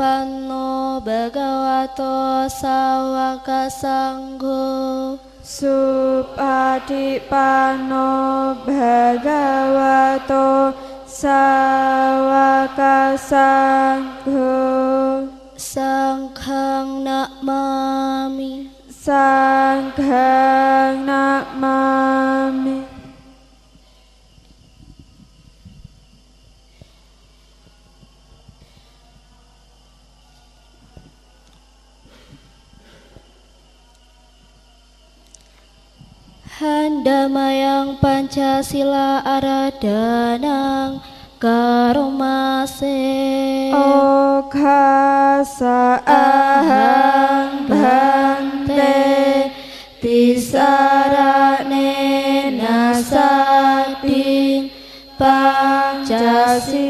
Supatipanno Bhagavato Sawaka Sangho. Supatipanno Bhagavato Sawaka Sangho. Sangkhang Namami. Sangkhang Namami Handamayang Pancasila Aradanang Karomase. Okasa ahang bante Tisarane nasading Pancasila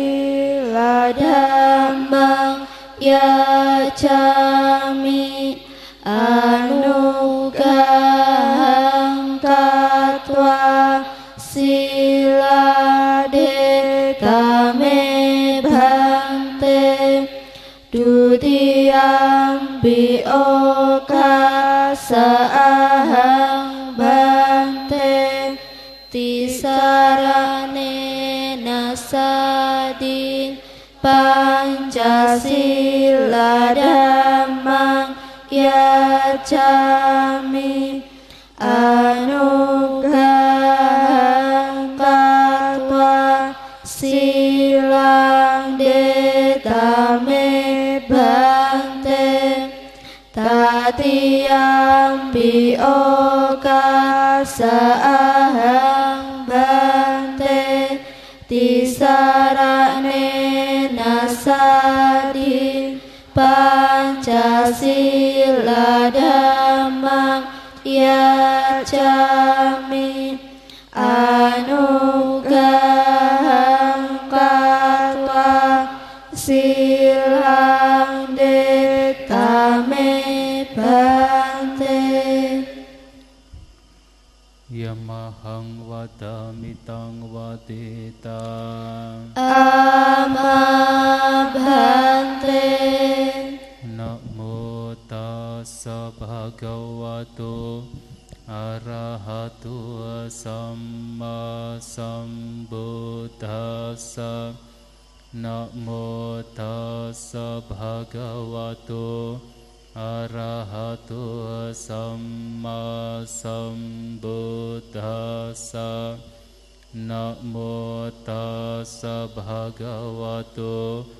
Dhammang Yacami Anugahang nasading Pancasila Dhammang Yacami Anugahang Katwa Silang Detame Bhante Tatiyampi Okasa ahang Pancasila Dhammang Yacami Anugahang Katwa Silang Dekame Bhante Yamahang wadamitan waditang Ama Bhante bhagavato arahato samma sambuddhassa Namo tassa bhagavato arahato samma sambuddhassa Namo tassa bhagavato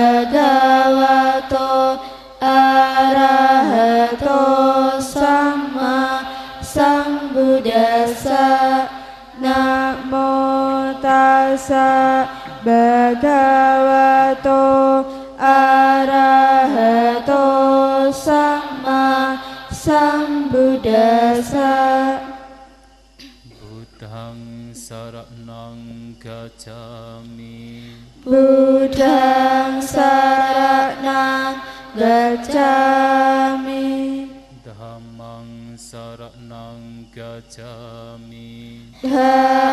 tassa bhagavato arahato sama sambuddhassa Buddhang saranang gacchami. Buddhang saranang gacchami. Saranang gacchami. Dhammang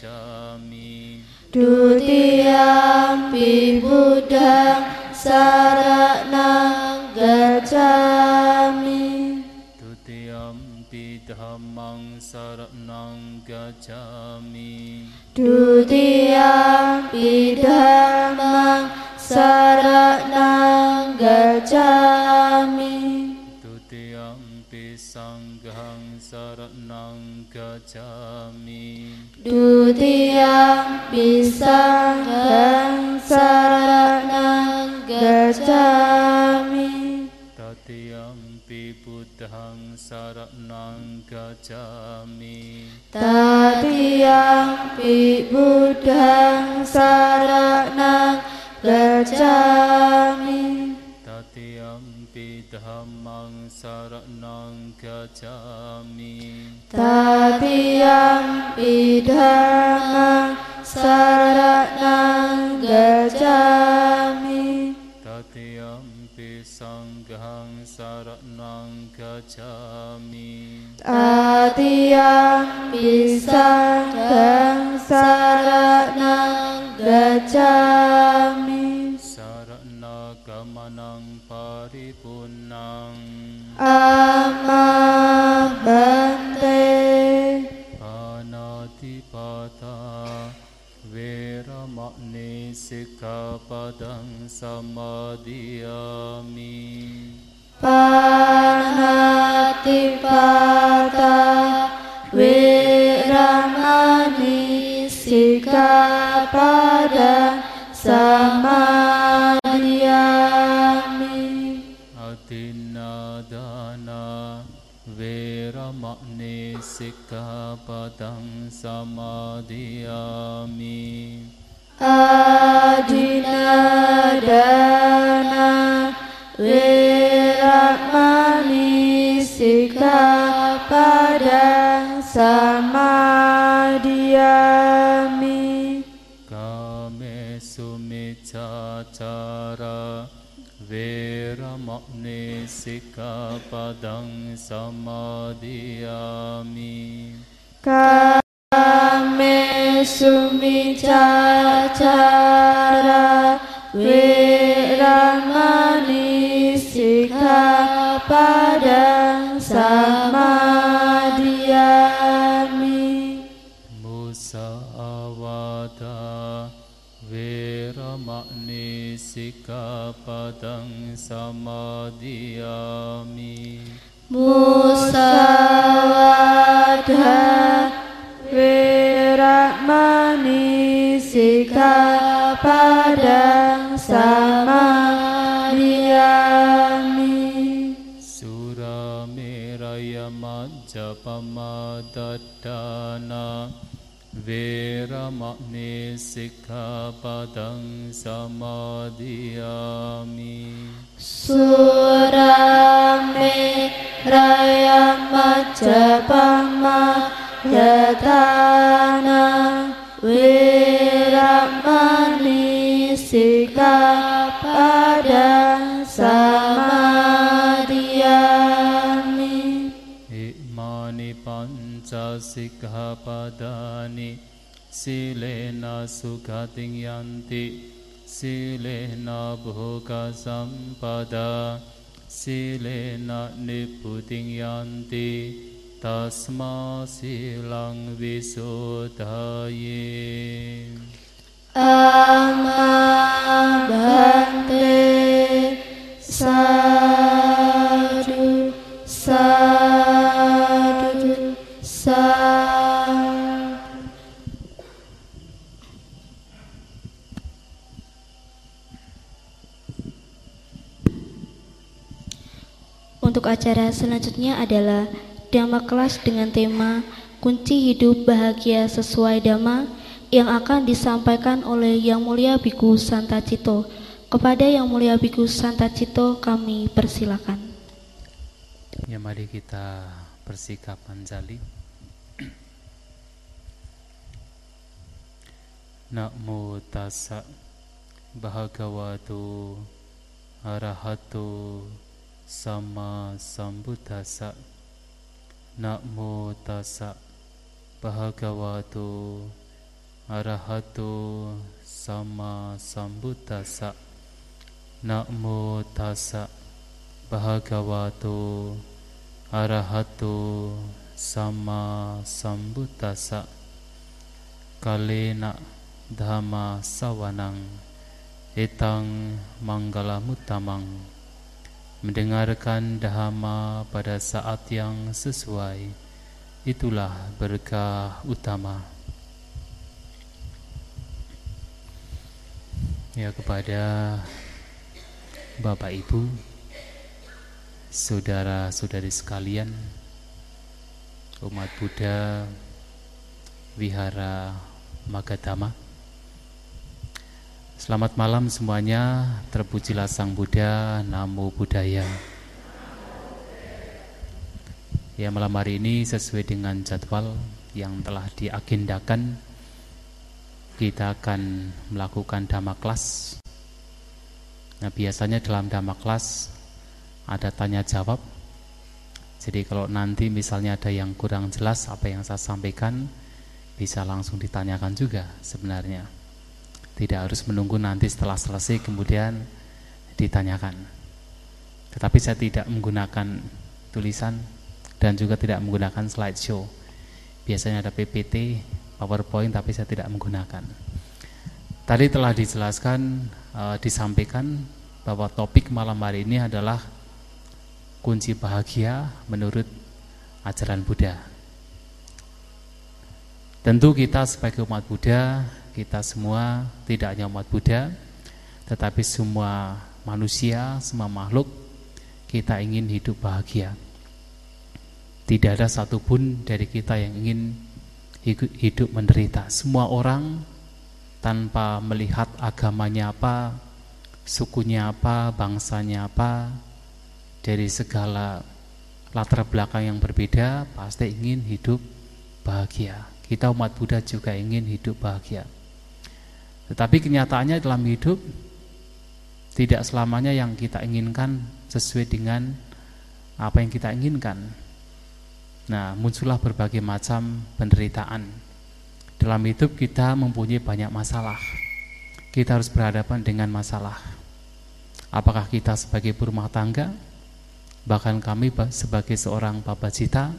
gacchami Dutiyampi buddhang saranang gacchami Tutiyampi dhammang saranang gacchami Dutiyampi dhammang saranang gacchami Tutiyampi sanghang saranang gacchami Dutiyampi sanghang saranang gacchami Tatiyampi buddhang saranang gacchami Tatiyampi buddhang saranang gacchami Tatiyampi dhammang saranang gacchami Tatiyampi dhammang saranang gacchami Tatiyampi sanghang saranang gacchami Tatiyampi sanghang saranang gacchami Sarana gamanang paripunang සිකපදන් සමදියමි පනති පත වේරමනි සිකපද සමදියමි Veramani Sikkhapadang Samadhiyami Adinadana Viramani Sikkhapada Samadhiyami සික්ඛාපදං සමාදියාමි කාමේසු මිච්ඡා Sikkhapadang Samadhiyami Musawada Viramani Sikkhapada Samadhiyami Surameraya Majapamadaddana Veramani Veeramani सिक्खपदं समाधियामि सुरामे रयमजपम यदाना सिक्खापदानि शीलेन सुखति यान्ति शीलेन भोगसम्पदा शीलेन निपुतिं यान्ति तस्मा शीलं विशोधाये। भक्ते सारु सा Untuk acara selanjutnya adalah Dhamma kelas dengan tema Kunci hidup bahagia sesuai Dhamma yang akan disampaikan oleh Yang Mulia Biku Santa Cito. Kepada Yang Mulia Biku Santa Cito kami persilakan. Ya mari kita bersikap Namo tassa bhagavato arahato sama sambuddhasa. Namo tassa bhagavato arahato sama sambuddhasa. Namo tassa bhagavato arahato sama sambuddhasa kalena dhamma sawanang etang manggalamutamang mendengarkan dhamma pada saat yang sesuai itulah berkah utama ya kepada Bapak Ibu, saudara-saudari sekalian, umat Buddha, Wihara Magadama. Selamat malam semuanya, terpujilah Sang Buddha, Namo Buddhaya. Ya malam hari ini sesuai dengan jadwal yang telah diagendakan kita akan melakukan dhamma kelas Nah biasanya dalam dhamma kelas ada tanya jawab. Jadi kalau nanti misalnya ada yang kurang jelas apa yang saya sampaikan bisa langsung ditanyakan juga sebenarnya. Tidak harus menunggu nanti setelah selesai kemudian ditanyakan. Tetapi saya tidak menggunakan tulisan dan juga tidak menggunakan slideshow. Biasanya ada PPT, PowerPoint tapi saya tidak menggunakan. Tadi telah dijelaskan, uh, disampaikan bahwa topik malam hari ini adalah kunci bahagia menurut ajaran Buddha. Tentu kita sebagai umat Buddha, kita semua tidak hanya umat Buddha, tetapi semua manusia, semua makhluk, kita ingin hidup bahagia. Tidak ada satupun dari kita yang ingin hidup menderita. Semua orang tanpa melihat agamanya apa, sukunya apa, bangsanya apa, dari segala latar belakang yang berbeda, pasti ingin hidup bahagia. Kita umat Buddha juga ingin hidup bahagia. Tetapi kenyataannya dalam hidup tidak selamanya yang kita inginkan sesuai dengan apa yang kita inginkan. Nah, muncullah berbagai macam penderitaan dalam hidup kita mempunyai banyak masalah. Kita harus berhadapan dengan masalah. Apakah kita sebagai berumah tangga, bahkan kami sebagai seorang babajita,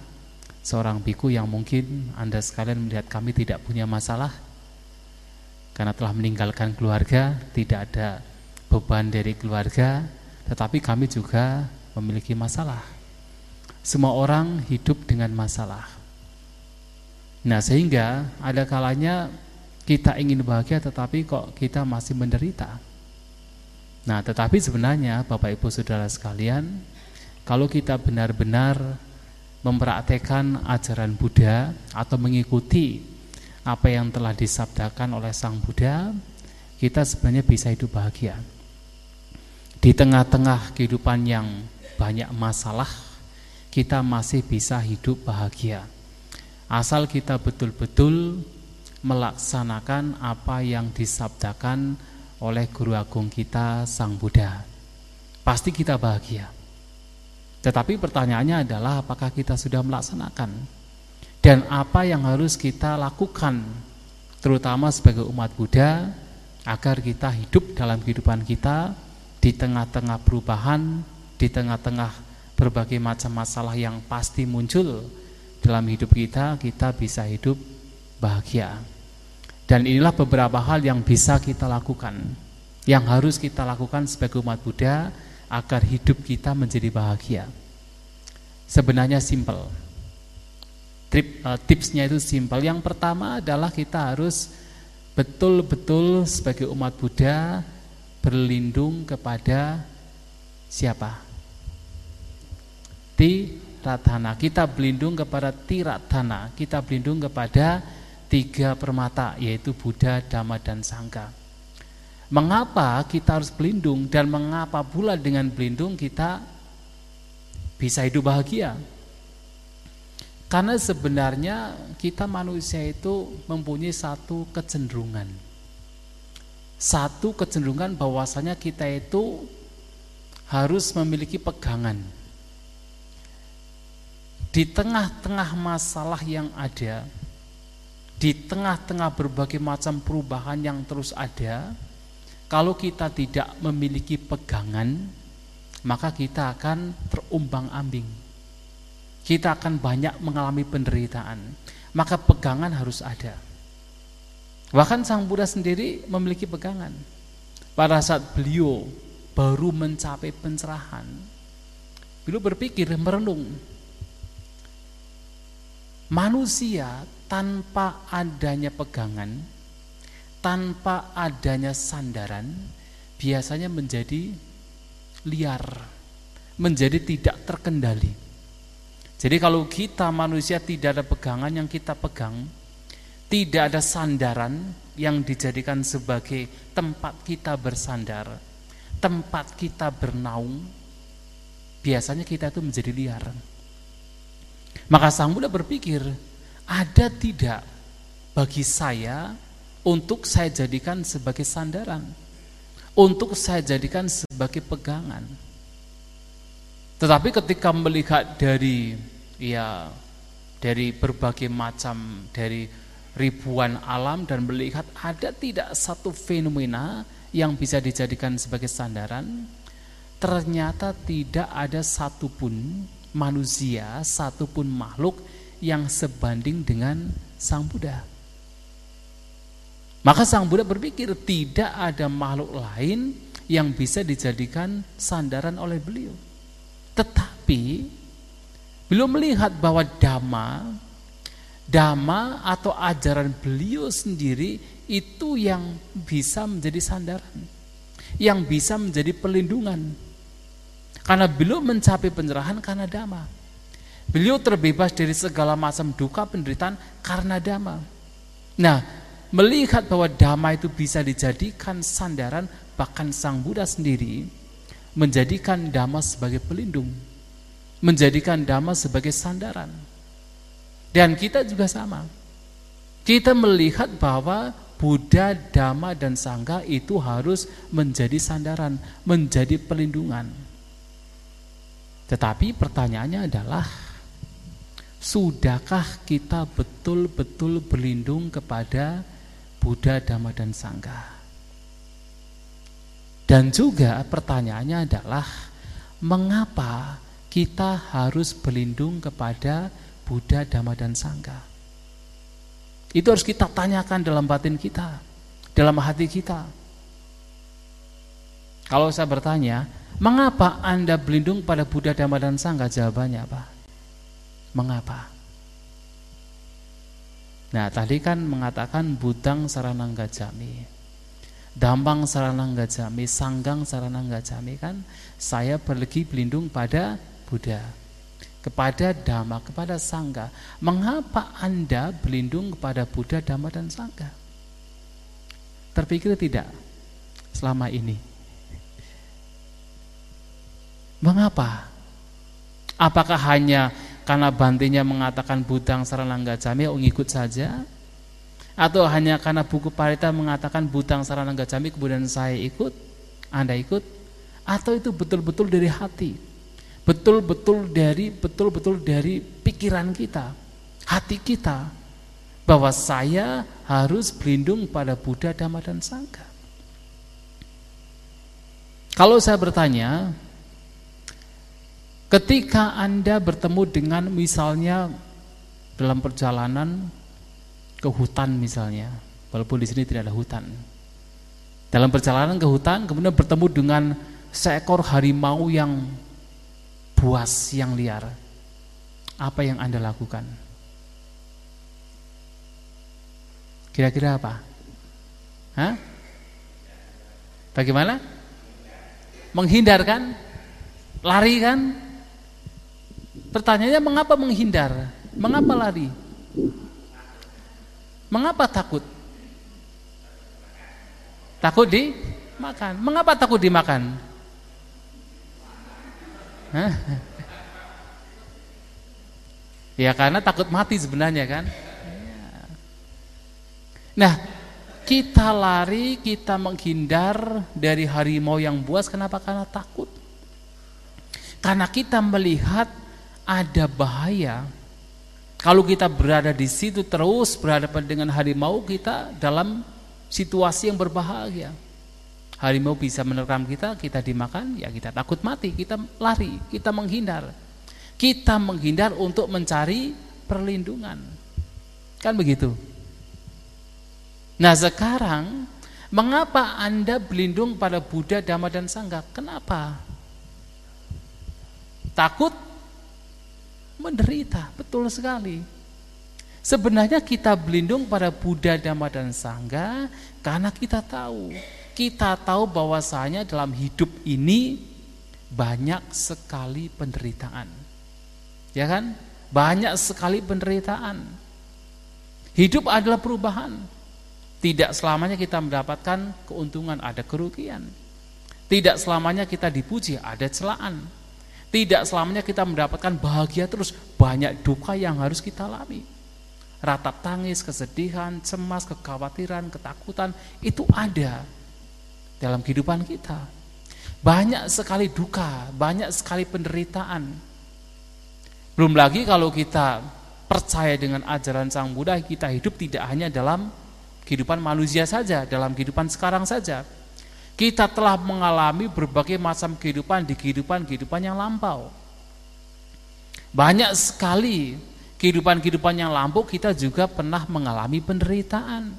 seorang biku yang mungkin Anda sekalian melihat kami tidak punya masalah karena telah meninggalkan keluarga, tidak ada beban dari keluarga, tetapi kami juga memiliki masalah. Semua orang hidup dengan masalah. Nah sehingga ada kalanya kita ingin bahagia tetapi kok kita masih menderita. Nah tetapi sebenarnya Bapak Ibu Saudara sekalian kalau kita benar-benar mempraktekkan ajaran Buddha atau mengikuti apa yang telah disabdakan oleh Sang Buddha kita sebenarnya bisa hidup bahagia. Di tengah-tengah kehidupan yang banyak masalah kita masih bisa hidup bahagia asal kita betul-betul melaksanakan apa yang disabdakan oleh guru agung kita Sang Buddha. Pasti kita bahagia. Tetapi pertanyaannya adalah apakah kita sudah melaksanakan dan apa yang harus kita lakukan terutama sebagai umat Buddha agar kita hidup dalam kehidupan kita di tengah-tengah perubahan, di tengah-tengah berbagai macam masalah yang pasti muncul dalam hidup kita kita bisa hidup bahagia. Dan inilah beberapa hal yang bisa kita lakukan, yang harus kita lakukan sebagai umat Buddha agar hidup kita menjadi bahagia. Sebenarnya simple. Trip, uh, tipsnya itu simple. Yang pertama adalah kita harus betul-betul sebagai umat Buddha berlindung kepada siapa? Di Radhana. Kita berlindung kepada Tiratana. Kita berlindung kepada tiga permata yaitu Buddha, Dhamma dan Sangha. Mengapa kita harus berlindung dan mengapa pula dengan berlindung kita bisa hidup bahagia? Karena sebenarnya kita manusia itu mempunyai satu kecenderungan. Satu kecenderungan bahwasanya kita itu harus memiliki pegangan. Di tengah-tengah masalah yang ada, di tengah-tengah berbagai macam perubahan yang terus ada, kalau kita tidak memiliki pegangan, maka kita akan terumbang-ambing. Kita akan banyak mengalami penderitaan. Maka pegangan harus ada. Bahkan Sang Buddha sendiri memiliki pegangan. Pada saat beliau baru mencapai pencerahan, beliau berpikir merenung. Manusia tanpa adanya pegangan tanpa adanya sandaran biasanya menjadi liar, menjadi tidak terkendali. Jadi kalau kita manusia tidak ada pegangan yang kita pegang, tidak ada sandaran yang dijadikan sebagai tempat kita bersandar, tempat kita bernaung, biasanya kita itu menjadi liar. Maka Sang Buddha berpikir, ada tidak bagi saya untuk saya jadikan sebagai sandaran, untuk saya jadikan sebagai pegangan. Tetapi ketika melihat dari ya dari berbagai macam dari ribuan alam dan melihat ada tidak satu fenomena yang bisa dijadikan sebagai sandaran, ternyata tidak ada satupun manusia, satupun makhluk yang sebanding dengan Sang Buddha. Maka Sang Buddha berpikir tidak ada makhluk lain yang bisa dijadikan sandaran oleh beliau. Tetapi beliau melihat bahwa dhamma dhamma atau ajaran beliau sendiri itu yang bisa menjadi sandaran, yang bisa menjadi pelindungan. Karena beliau mencapai penyerahan karena dhamma. Beliau terbebas dari segala macam duka penderitaan karena dhamma. Nah, melihat bahwa damai itu bisa dijadikan sandaran bahkan sang Buddha sendiri menjadikan dhamma sebagai pelindung menjadikan dhamma sebagai sandaran dan kita juga sama kita melihat bahwa Buddha, Dhamma, dan Sangha itu harus menjadi sandaran, menjadi pelindungan. Tetapi pertanyaannya adalah, sudahkah kita betul-betul berlindung kepada Buddha, Dhamma, dan Sangha. Dan juga pertanyaannya adalah mengapa kita harus berlindung kepada Buddha, Dhamma, dan Sangha? Itu harus kita tanyakan dalam batin kita, dalam hati kita. Kalau saya bertanya, mengapa Anda berlindung pada Buddha, Dhamma, dan Sangha? Jawabannya apa? Mengapa? Nah tadi kan mengatakan budang saranang gajami Dambang saranang gajami Sanggang saranang gajami kan Saya pergi berlindung pada Buddha Kepada Dhamma, kepada Sangga Mengapa anda berlindung kepada Buddha, Dhamma dan Sangga Terpikir tidak selama ini? Mengapa? Apakah hanya karena bantinya mengatakan budang saranangga jami oh ngikut saja? Atau hanya karena buku parita mengatakan budang saranangga jami kemudian saya ikut anda ikut? Atau itu betul-betul dari hati betul-betul dari betul-betul dari pikiran kita hati kita bahwa saya harus berlindung pada Buddha, Dhamma dan Sangha. Kalau saya bertanya, Ketika Anda bertemu dengan misalnya dalam perjalanan ke hutan misalnya, walaupun di sini tidak ada hutan. Dalam perjalanan ke hutan kemudian bertemu dengan seekor harimau yang buas yang liar. Apa yang Anda lakukan? Kira-kira apa? Hah? Bagaimana? Menghindarkan? Lari kan? Pertanyaannya mengapa menghindar? Mengapa lari? Mengapa takut? Takut di Makan. Mengapa takut dimakan? Hah? Ya karena takut mati sebenarnya kan. Nah, kita lari, kita menghindar dari harimau yang buas kenapa? Karena takut. Karena kita melihat ada bahaya. Kalau kita berada di situ terus berhadapan dengan harimau, kita dalam situasi yang berbahaya. Harimau bisa menerkam kita, kita dimakan, ya kita takut mati, kita lari, kita menghindar. Kita menghindar untuk mencari perlindungan. Kan begitu? Nah sekarang, mengapa Anda berlindung pada Buddha, Dhamma, dan Sangha? Kenapa? Takut menderita, betul sekali. Sebenarnya kita berlindung pada Buddha, Dhamma, dan Sangha karena kita tahu. Kita tahu bahwasanya dalam hidup ini banyak sekali penderitaan. Ya kan? Banyak sekali penderitaan. Hidup adalah perubahan. Tidak selamanya kita mendapatkan keuntungan, ada kerugian. Tidak selamanya kita dipuji, ada celaan. Tidak selamanya kita mendapatkan bahagia terus, banyak duka yang harus kita alami. Ratap tangis, kesedihan, cemas, kekhawatiran, ketakutan, itu ada dalam kehidupan kita. Banyak sekali duka, banyak sekali penderitaan. Belum lagi kalau kita percaya dengan ajaran Sang Buddha, kita hidup tidak hanya dalam kehidupan manusia saja, dalam kehidupan sekarang saja kita telah mengalami berbagai macam kehidupan di kehidupan-kehidupan yang lampau. Banyak sekali kehidupan-kehidupan yang lampau kita juga pernah mengalami penderitaan.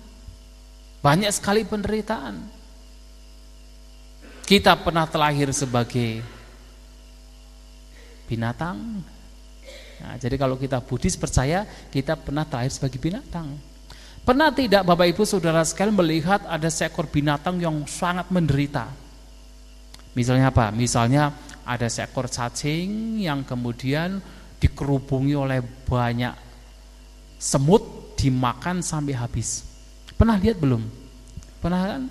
Banyak sekali penderitaan. Kita pernah terlahir sebagai binatang. Nah, jadi kalau kita Buddhis percaya kita pernah terlahir sebagai binatang. Pernah tidak Bapak Ibu Saudara sekalian melihat ada seekor binatang yang sangat menderita? Misalnya apa? Misalnya ada seekor cacing yang kemudian dikerubungi oleh banyak semut dimakan sampai habis. Pernah lihat belum? Pernah kan?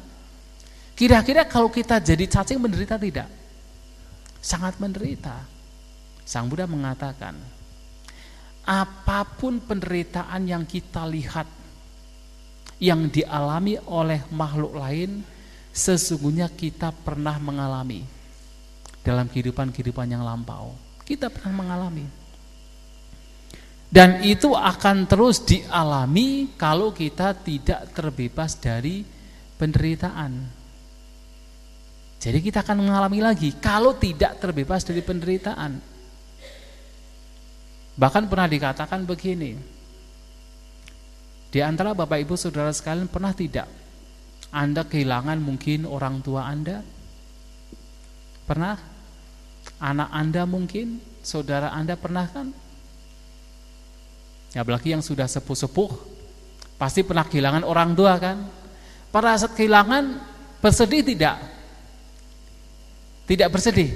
Kira-kira kalau kita jadi cacing menderita tidak? Sangat menderita. Sang Buddha mengatakan, apa pun penderitaan yang kita lihat yang dialami oleh makhluk lain sesungguhnya kita pernah mengalami dalam kehidupan-kehidupan yang lampau. Kita pernah mengalami. Dan itu akan terus dialami kalau kita tidak terbebas dari penderitaan. Jadi kita akan mengalami lagi kalau tidak terbebas dari penderitaan. Bahkan pernah dikatakan begini, di antara Bapak Ibu Saudara sekalian pernah tidak Anda kehilangan mungkin orang tua Anda? Pernah? Anak Anda mungkin? Saudara Anda pernah kan? Ya apalagi yang sudah sepuh-sepuh Pasti pernah kehilangan orang tua kan? Pada saat kehilangan bersedih tidak? Tidak bersedih?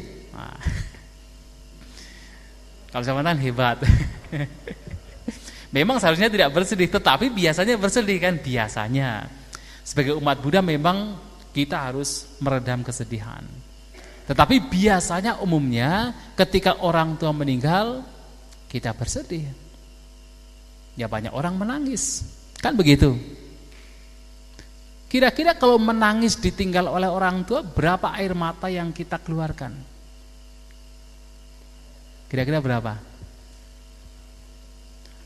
Kalau sama hebat Memang seharusnya tidak bersedih, tetapi biasanya bersedih kan biasanya. Sebagai umat Buddha memang kita harus meredam kesedihan. Tetapi biasanya umumnya ketika orang tua meninggal kita bersedih. Ya banyak orang menangis. Kan begitu? Kira-kira kalau menangis ditinggal oleh orang tua berapa air mata yang kita keluarkan? Kira-kira berapa?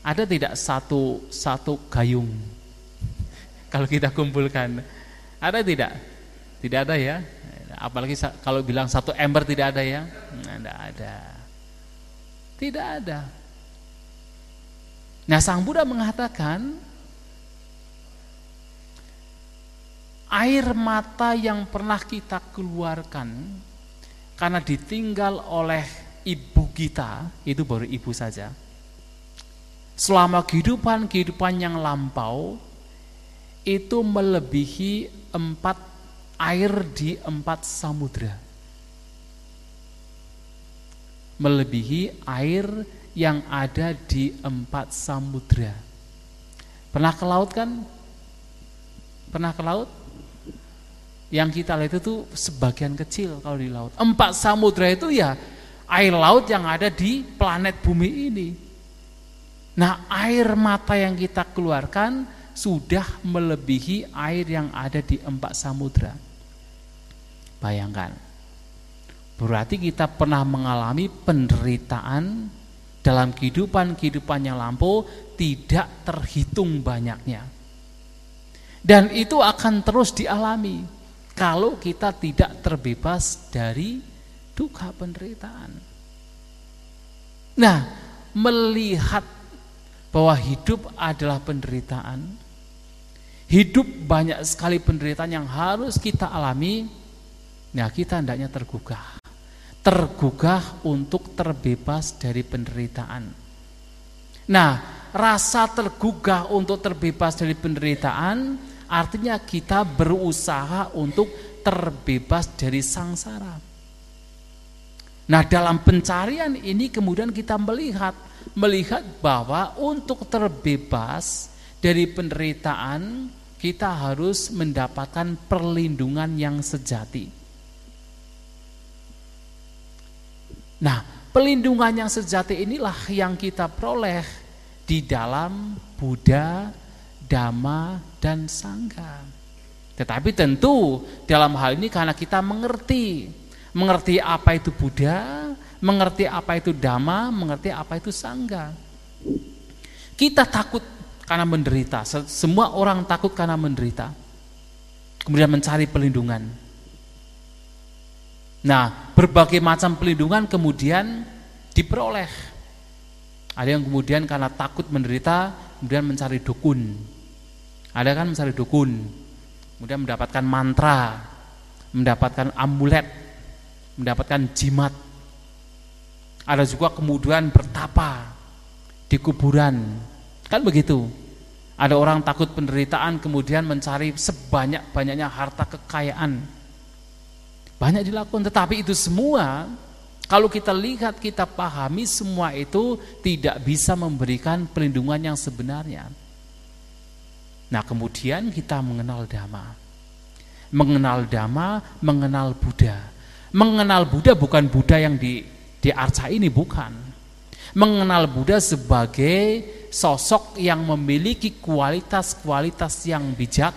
Ada tidak satu satu gayung kalau kita kumpulkan? Ada tidak? Tidak ada ya. Apalagi kalau bilang satu ember tidak ada ya? Tidak ada. Tidak ada. Nah, Sang Buddha mengatakan air mata yang pernah kita keluarkan karena ditinggal oleh ibu kita, itu baru ibu saja selama kehidupan-kehidupan yang lampau itu melebihi empat air di empat samudra. Melebihi air yang ada di empat samudra. Pernah ke laut kan? Pernah ke laut? Yang kita lihat itu sebagian kecil kalau di laut. Empat samudra itu ya air laut yang ada di planet bumi ini. Nah, air mata yang kita keluarkan sudah melebihi air yang ada di empat samudra. Bayangkan. Berarti kita pernah mengalami penderitaan dalam kehidupan-kehidupan yang lampau tidak terhitung banyaknya. Dan itu akan terus dialami kalau kita tidak terbebas dari duka penderitaan. Nah, melihat bahwa hidup adalah penderitaan, hidup banyak sekali penderitaan yang harus kita alami, nah kita hendaknya tergugah tergugah untuk terbebas dari penderitaan. Nah, rasa tergugah untuk terbebas dari penderitaan artinya kita berusaha untuk terbebas dari sangsara. Nah, dalam pencarian ini kemudian kita melihat melihat bahwa untuk terbebas dari penderitaan kita harus mendapatkan perlindungan yang sejati. Nah, pelindungan yang sejati inilah yang kita peroleh di dalam Buddha, Dhamma, dan Sangha. Tetapi tentu dalam hal ini karena kita mengerti, mengerti apa itu Buddha, mengerti apa itu Dhamma, mengerti apa itu Sangha. Kita takut karena menderita, semua orang takut karena menderita. Kemudian mencari pelindungan. Nah, berbagai macam pelindungan kemudian diperoleh. Ada yang kemudian karena takut menderita, kemudian mencari dukun. Ada kan mencari dukun, kemudian mendapatkan mantra, mendapatkan amulet, mendapatkan jimat. Ada juga kemudian bertapa di kuburan. Kan begitu. Ada orang takut penderitaan kemudian mencari sebanyak-banyaknya harta kekayaan banyak dilakukan, tetapi itu semua kalau kita lihat, kita pahami semua itu tidak bisa memberikan perlindungan yang sebenarnya. Nah, kemudian kita mengenal Dhamma. Mengenal Dhamma, mengenal Buddha. Mengenal Buddha bukan Buddha yang di di arca ini bukan. Mengenal Buddha sebagai sosok yang memiliki kualitas-kualitas yang bijak,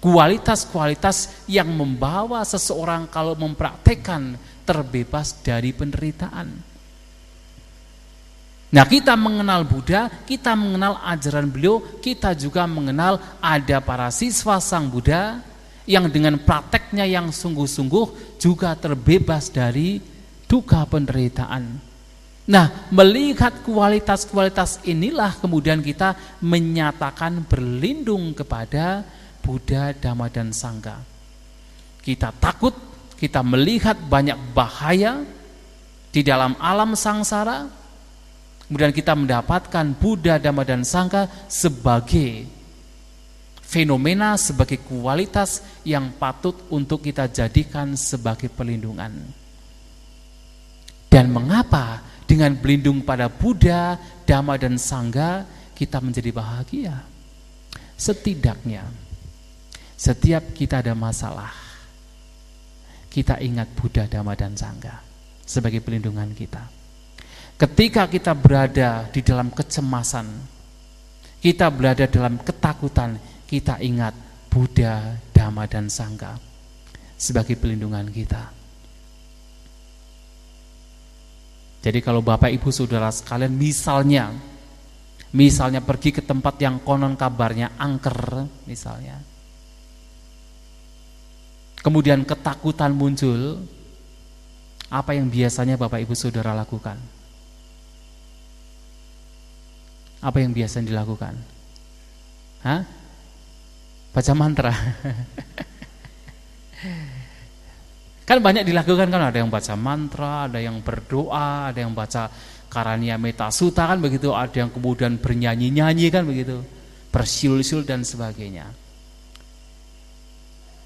kualitas-kualitas yang membawa seseorang kalau mempraktekkan terbebas dari penderitaan. Nah kita mengenal Buddha, kita mengenal ajaran beliau, kita juga mengenal ada para siswa sang Buddha yang dengan prakteknya yang sungguh-sungguh juga terbebas dari duka penderitaan. Nah, melihat kualitas-kualitas inilah kemudian kita menyatakan berlindung kepada Buddha, Dhamma, dan Sangha. Kita takut, kita melihat banyak bahaya di dalam alam sangsara, kemudian kita mendapatkan Buddha, Dhamma, dan Sangha sebagai fenomena, sebagai kualitas yang patut untuk kita jadikan sebagai pelindungan. Dan mengapa dengan berlindung pada Buddha, Dhamma, dan Sangha kita menjadi bahagia? Setidaknya setiap kita ada masalah, kita ingat Buddha, Dhamma, dan Sangha sebagai pelindungan kita. Ketika kita berada di dalam kecemasan, kita berada dalam ketakutan, kita ingat Buddha, Dhamma, dan Sangha sebagai pelindungan kita. Jadi kalau Bapak Ibu Saudara sekalian misalnya misalnya pergi ke tempat yang konon kabarnya angker misalnya kemudian ketakutan muncul, apa yang biasanya Bapak Ibu Saudara lakukan? Apa yang biasanya dilakukan? Hah? Baca mantra. kan banyak dilakukan kan ada yang baca mantra, ada yang berdoa, ada yang baca karania metasuta kan begitu, ada yang kemudian bernyanyi-nyanyi kan begitu, bersiul-siul dan sebagainya.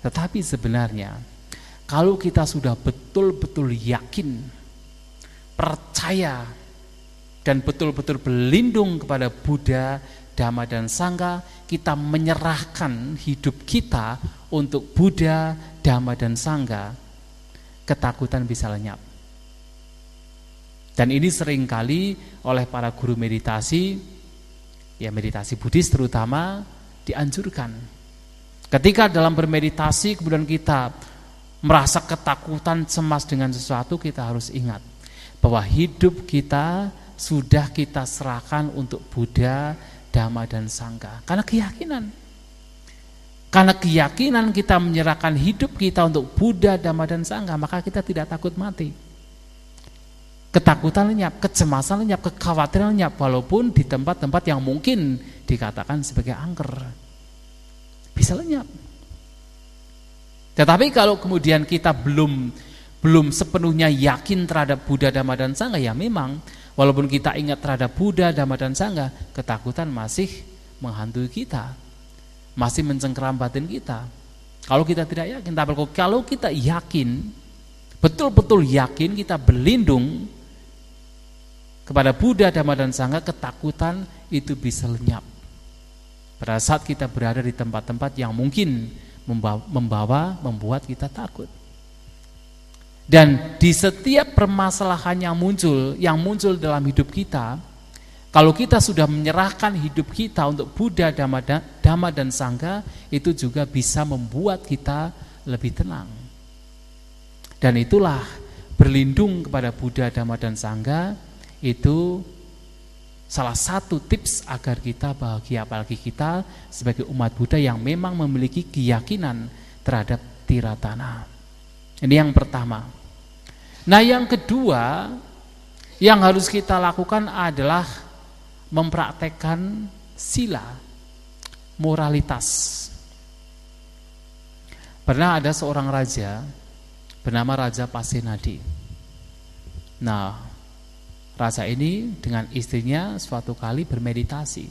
Tetapi sebenarnya kalau kita sudah betul-betul yakin, percaya dan betul-betul berlindung kepada Buddha, Dhamma dan Sangha, kita menyerahkan hidup kita untuk Buddha, Dhamma dan Sangha, ketakutan bisa lenyap. Dan ini sering kali oleh para guru meditasi, ya meditasi Buddhis terutama, dianjurkan. Ketika dalam bermeditasi kemudian kita merasa ketakutan, cemas dengan sesuatu, kita harus ingat bahwa hidup kita sudah kita serahkan untuk Buddha, Dhamma dan Sangha. Karena keyakinan. Karena keyakinan kita menyerahkan hidup kita untuk Buddha, Dhamma dan Sangha, maka kita tidak takut mati. Ketakutan lenyap, kecemasan lenyap, kekhawatiran lenyap walaupun di tempat-tempat yang mungkin dikatakan sebagai angker. Bisa lenyap. Tetapi kalau kemudian kita belum belum sepenuhnya yakin terhadap Buddha, Dhamma dan Sangha ya memang Walaupun kita ingat terhadap Buddha, Dhamma dan Sangha, ketakutan masih menghantui kita. Masih mencengkeram batin kita. Kalau kita tidak yakin, tapi kalau kita yakin, betul-betul yakin kita berlindung kepada Buddha, Dhamma dan Sangha, ketakutan itu bisa lenyap. Pada saat kita berada di tempat-tempat yang mungkin membawa, membuat kita takut. Dan di setiap permasalahan yang muncul, yang muncul dalam hidup kita, kalau kita sudah menyerahkan hidup kita untuk Buddha, Dhamma, Dhamma dan Sangha, itu juga bisa membuat kita lebih tenang. Dan itulah berlindung kepada Buddha, Dhamma dan Sangha itu salah satu tips agar kita bahagia apalagi kita sebagai umat Buddha yang memang memiliki keyakinan terhadap tiratana. Ini yang pertama. Nah yang kedua yang harus kita lakukan adalah mempraktekkan sila, moralitas. Pernah ada seorang raja bernama Raja Pasenadi. Nah, raja ini dengan istrinya suatu kali bermeditasi.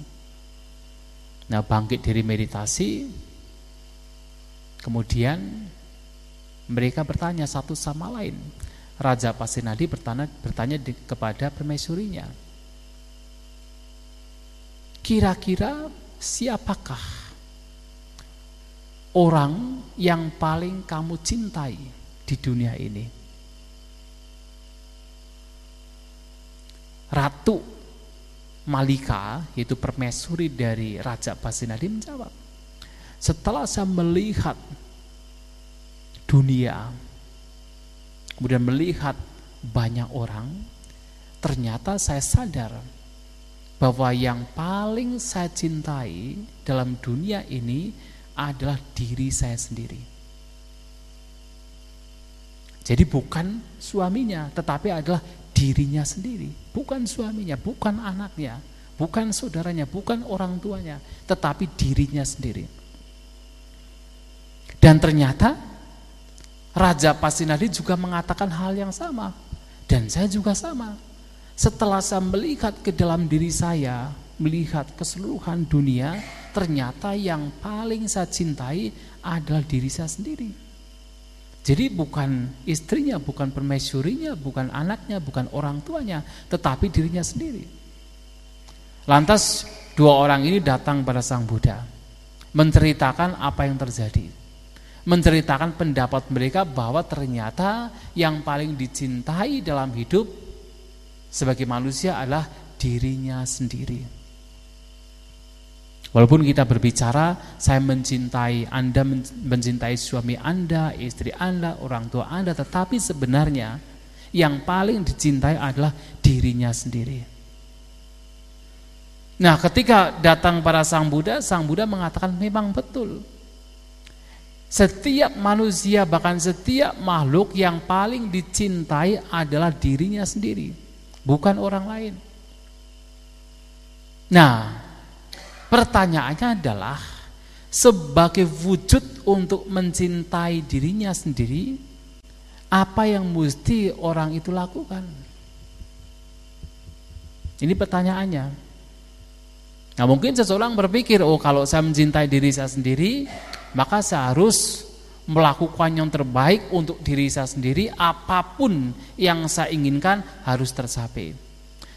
Nah, bangkit dari meditasi, kemudian mereka bertanya satu sama lain, Raja Pasinadi bertanya, bertanya di, kepada permaisurinya. Kira-kira siapakah orang yang paling kamu cintai di dunia ini? Ratu Malika, yaitu permaisuri dari Raja Pasinadi menjawab, setelah saya melihat dunia kemudian melihat banyak orang, ternyata saya sadar bahwa yang paling saya cintai dalam dunia ini adalah diri saya sendiri. Jadi bukan suaminya, tetapi adalah dirinya sendiri, bukan suaminya, bukan anaknya, bukan saudaranya, bukan orang tuanya, tetapi dirinya sendiri. Dan ternyata Raja Pasinadi juga mengatakan hal yang sama. Dan saya juga sama. Setelah saya melihat ke dalam diri saya, melihat keseluruhan dunia, ternyata yang paling saya cintai adalah diri saya sendiri. Jadi bukan istrinya, bukan permaisurinya, bukan anaknya, bukan orang tuanya, tetapi dirinya sendiri. Lantas dua orang ini datang pada Sang Buddha, menceritakan apa yang terjadi menceritakan pendapat mereka bahwa ternyata yang paling dicintai dalam hidup sebagai manusia adalah dirinya sendiri. Walaupun kita berbicara, saya mencintai Anda, mencintai suami Anda, istri Anda, orang tua Anda, tetapi sebenarnya yang paling dicintai adalah dirinya sendiri. Nah, ketika datang para Sang Buddha, Sang Buddha mengatakan memang betul setiap manusia bahkan setiap makhluk yang paling dicintai adalah dirinya sendiri, bukan orang lain. Nah, pertanyaannya adalah sebagai wujud untuk mencintai dirinya sendiri, apa yang mesti orang itu lakukan? Ini pertanyaannya. Nah mungkin seseorang berpikir, oh kalau saya mencintai diri saya sendiri, maka saya harus melakukan yang terbaik untuk diri saya sendiri apa pun yang saya inginkan harus tercapai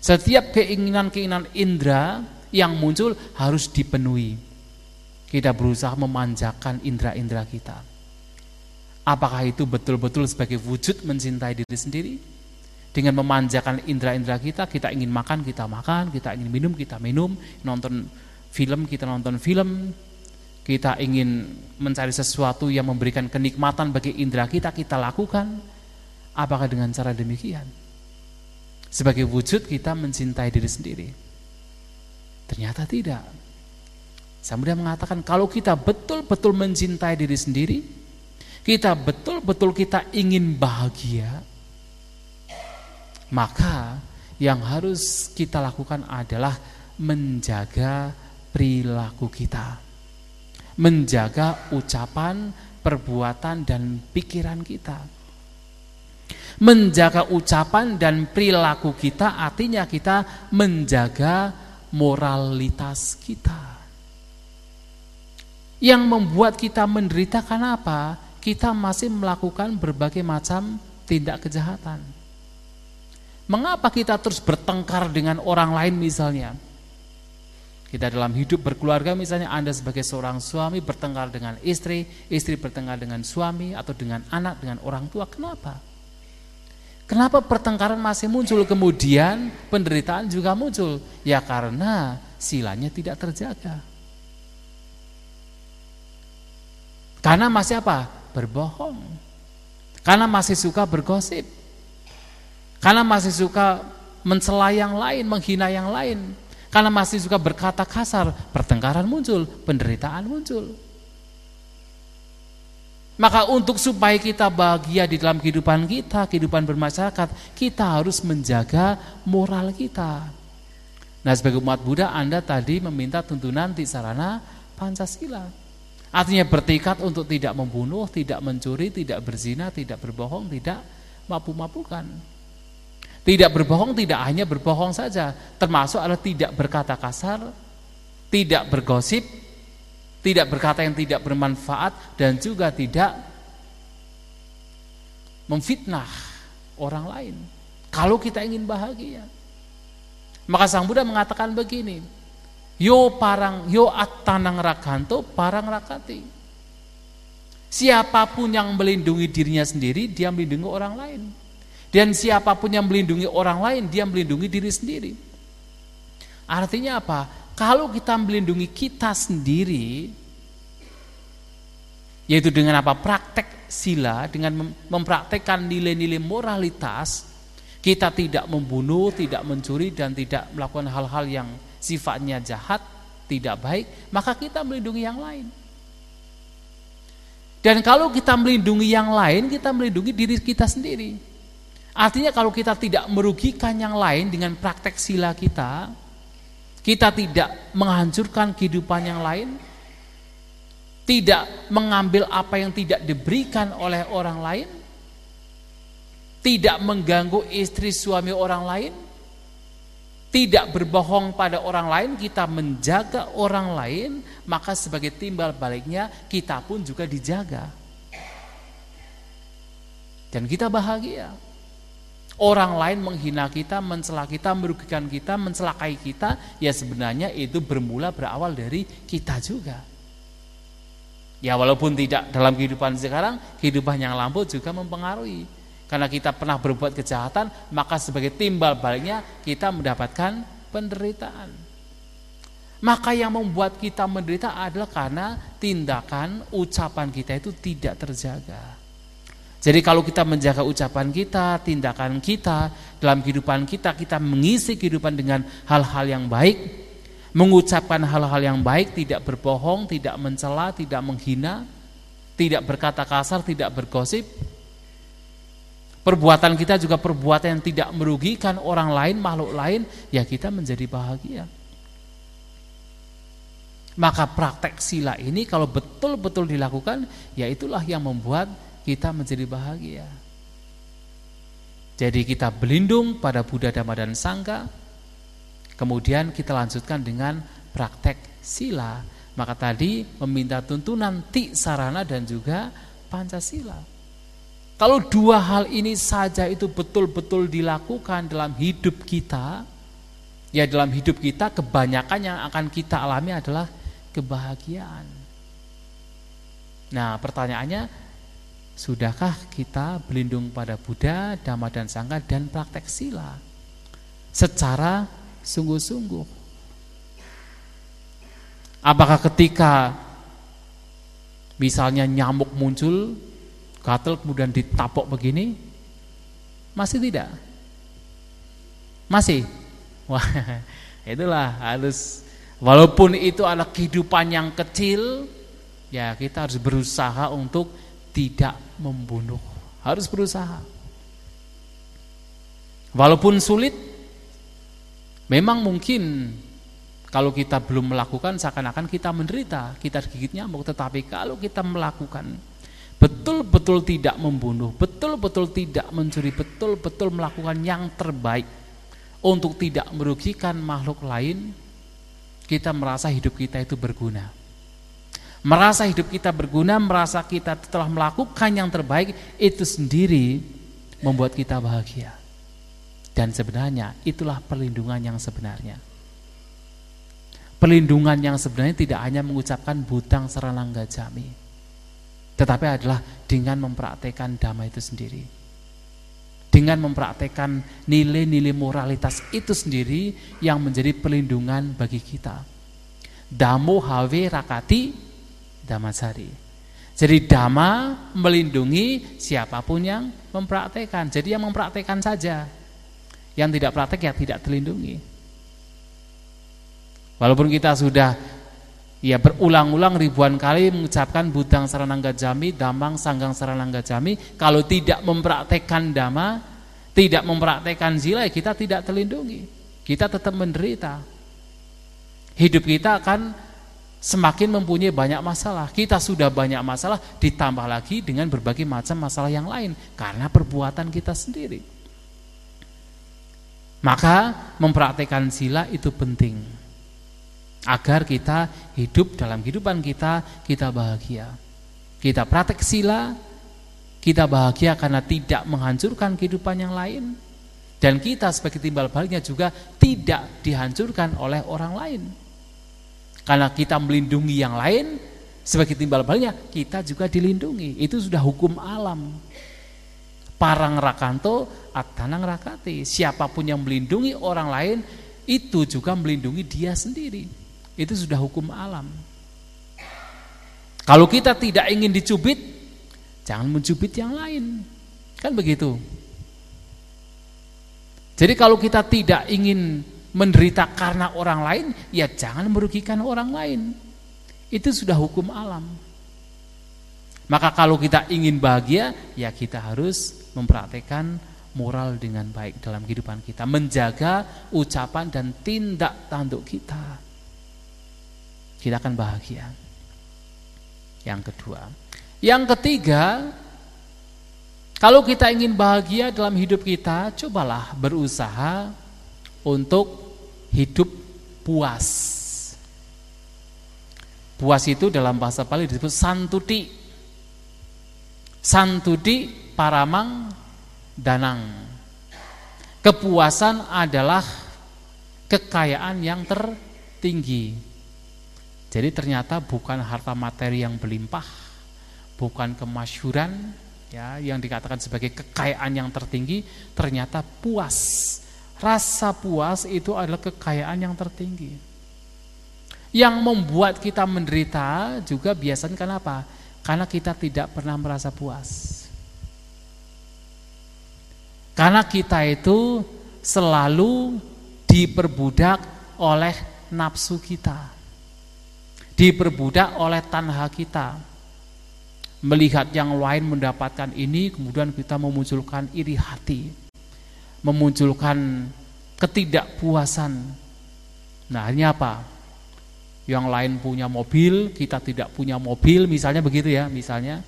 setiap keinginan-keinginan indera yang muncul harus dipenuhi. Kita berusaha memanjakan indera-indera kita. Apakah itu betul-betul sebagai wujud mencintai diri sendiri? Dengan memanjakan indera-indera kita, kita ingin makan, kita makan, kita ingin minum, kita minum, nonton film, kita nonton film, kita ingin mencari sesuatu yang memberikan kenikmatan bagi indera kita, kita lakukan. Apakah dengan cara demikian? Sebagai wujud kita mencintai diri sendiri. Ternyata tidak. Saya mudah mengatakan kalau kita betul-betul mencintai diri sendiri, kita betul-betul kita ingin bahagia, maka yang harus kita lakukan adalah menjaga perilaku kita. Menjaga ucapan, perbuatan dan pikiran kita. Menjaga ucapan dan perilaku kita artinya kita menjaga moralitas kita. Yang membuat kita menderita karena apa? Kita masih melakukan berbagai macam tindak kejahatan. Mengapa kita terus bertengkar dengan orang lain misalnya? Kita dalam hidup berkeluarga misalnya Anda sebagai seorang suami bertengkar dengan istri, istri bertengkar dengan suami atau dengan anak, dengan orang tua. Kenapa? Kenapa pertengkaran masih muncul kemudian penderitaan juga muncul? Ya karena silanya tidak terjaga. Karena masih apa? Berbohong. Karena masih suka bergosip. Karena masih suka mencela yang lain, menghina yang lain. Karena masih suka berkata kasar, pertengkaran muncul, penderitaan muncul. Maka untuk supaya kita bahagia di dalam kehidupan kita, kehidupan bermasyarakat, kita harus menjaga moral kita. Nah sebagai umat Buddha Anda tadi meminta tuntunan di sarana Pancasila. Artinya bertekad untuk tidak membunuh, tidak mencuri, tidak berzina, tidak berbohong, tidak mapu-mapukan. Tidak berbohong tidak hanya berbohong saja, termasuk adalah tidak berkata kasar, tidak bergosip, tidak berkata yang tidak bermanfaat dan juga tidak memfitnah orang lain. Kalau kita ingin bahagia. Maka Sang Buddha mengatakan begini, Yo parang yo attanang rakanto parang rakati. Siapa pun yang melindungi dirinya sendiri, dia melindungi orang lain. Dan siapa pun yang melindungi orang lain, dia melindungi diri sendiri. Artinya apa? Kalau kita melindungi kita sendiri, yaitu dengan apa? Praktek sila, dengan mempraktekkan nilai-nilai moralitas, kita tidak membunuh, tidak mencuri, dan tidak melakukan hal-hal yang sifatnya jahat, tidak baik, maka kita melindungi yang lain. Dan kalau kita melindungi yang lain, kita melindungi diri kita sendiri. Artinya kalau kita tidak merugikan yang lain dengan praktek sila kita, kita tidak menghancurkan kehidupan yang lain, tidak mengambil apa yang tidak diberikan oleh orang lain, tidak mengganggu istri suami orang lain, tidak berbohong pada orang lain, kita menjaga orang lain, maka sebagai timbal baliknya kita pun juga dijaga. Dan kita bahagia. Orang lain menghina kita, mencela kita, merugikan kita, mencelakai kita, ya sebenarnya itu bermula berawal dari kita juga. Ya walaupun tidak dalam kehidupan sekarang, kehidupan yang lampau juga mempengaruhi. Karena kita pernah berbuat kejahatan, maka sebagai timbal baliknya kita mendapatkan penderitaan. Maka yang membuat kita menderita adalah karena tindakan, ucapan kita itu tidak terjaga. Jadi kalau kita menjaga ucapan kita, tindakan kita, dalam kehidupan kita, kita mengisi kehidupan dengan hal-hal yang baik, mengucapkan hal-hal yang baik, tidak berbohong, tidak mencela, tidak menghina, tidak berkata kasar, tidak bergosip. Perbuatan kita juga perbuatan yang tidak merugikan orang lain, makhluk lain, ya kita menjadi bahagia. Maka praktek sila ini kalau betul-betul dilakukan, ya itulah yang membuat kita menjadi bahagia. Jadi kita berlindung pada Buddha, Dhamma dan Sangha. Kemudian kita lanjutkan dengan praktek sila. Maka tadi meminta tuntunan ti sarana dan juga Pancasila. Kalau dua hal ini saja itu betul-betul dilakukan dalam hidup kita, Ya dalam hidup kita kebanyakan yang akan kita alami adalah kebahagiaan. Nah pertanyaannya, sudahkah kita berlindung pada Buddha, Dhamma dan Sangha dan praktek sila secara sungguh-sungguh? Apakah ketika misalnya nyamuk muncul, gatel kemudian ditapok begini, masih tidak? Masih? Wah, itulah harus walaupun itu adalah kehidupan yang kecil, ya kita harus berusaha untuk tidak membunuh. Harus berusaha. Walaupun sulit, memang mungkin kalau kita belum melakukan seakan-akan kita menderita, kita digigit nyamuk, tetapi kalau kita melakukan betul-betul tidak membunuh, betul-betul tidak mencuri, betul-betul melakukan yang terbaik untuk tidak merugikan makhluk lain, kita merasa hidup kita itu berguna. Merasa hidup kita berguna, merasa kita telah melakukan yang terbaik, itu sendiri membuat kita bahagia. Dan sebenarnya itulah perlindungan yang sebenarnya. Perlindungan yang sebenarnya tidak hanya mengucapkan butang seranang gajami, tetapi adalah dengan mempraktekkan damai itu sendiri dengan mempraktekkan nilai-nilai moralitas itu sendiri yang menjadi perlindungan bagi kita. Damo hawe rakati damasari. Jadi dama melindungi siapa pun yang mempraktekkan. Jadi yang mempraktekkan saja. Yang tidak praktek ya tidak terlindungi. Walaupun kita sudah Ya berulang-ulang ribuan kali mengucapkan budang saranangga jami, damang sanggang saranangga jami. Kalau tidak mempraktekkan dama, tidak mempraktekkan zila, kita tidak terlindungi. Kita tetap menderita. Hidup kita akan semakin mempunyai banyak masalah. Kita sudah banyak masalah, ditambah lagi dengan berbagai macam masalah yang lain. Karena perbuatan kita sendiri. Maka mempraktekkan sila itu penting agar kita hidup dalam kehidupan kita kita bahagia. Kita praktek sila, kita bahagia karena tidak menghancurkan kehidupan yang lain dan kita sebagai timbal baliknya juga tidak dihancurkan oleh orang lain. Karena kita melindungi yang lain sebagai timbal baliknya kita juga dilindungi. Itu sudah hukum alam. Parang rakanto atanang rakati. Siapa pun yang melindungi orang lain itu juga melindungi dia sendiri. Itu sudah hukum alam. Kalau kita tidak ingin dicubit, jangan mencubit yang lain. Kan begitu. Jadi kalau kita tidak ingin menderita karena orang lain, ya jangan merugikan orang lain. Itu sudah hukum alam. Maka kalau kita ingin bahagia, ya kita harus mempraktekkan moral dengan baik dalam kehidupan kita, menjaga ucapan dan tindak tanduk kita kita akan bahagia. Yang kedua, yang ketiga, kalau kita ingin bahagia dalam hidup kita, cobalah berusaha untuk hidup puas. Puas itu dalam bahasa Pali disebut santuti. Santuti paramang danang. Kepuasan adalah kekayaan yang tertinggi. Jadi ternyata bukan harta materi yang berlimpah, bukan kemasyuran ya yang dikatakan sebagai kekayaan yang tertinggi, ternyata puas. Rasa puas itu adalah kekayaan yang tertinggi. Yang membuat kita menderita juga biasanya kenapa? Karena kita tidak pernah merasa puas. Karena kita itu selalu diperbudak oleh nafsu kita diperbudak oleh tanha kita. Melihat yang lain mendapatkan ini, kemudian kita memunculkan iri hati, memunculkan ketidakpuasan. Nah, ini apa? Yang lain punya mobil, kita tidak punya mobil, misalnya begitu ya, misalnya.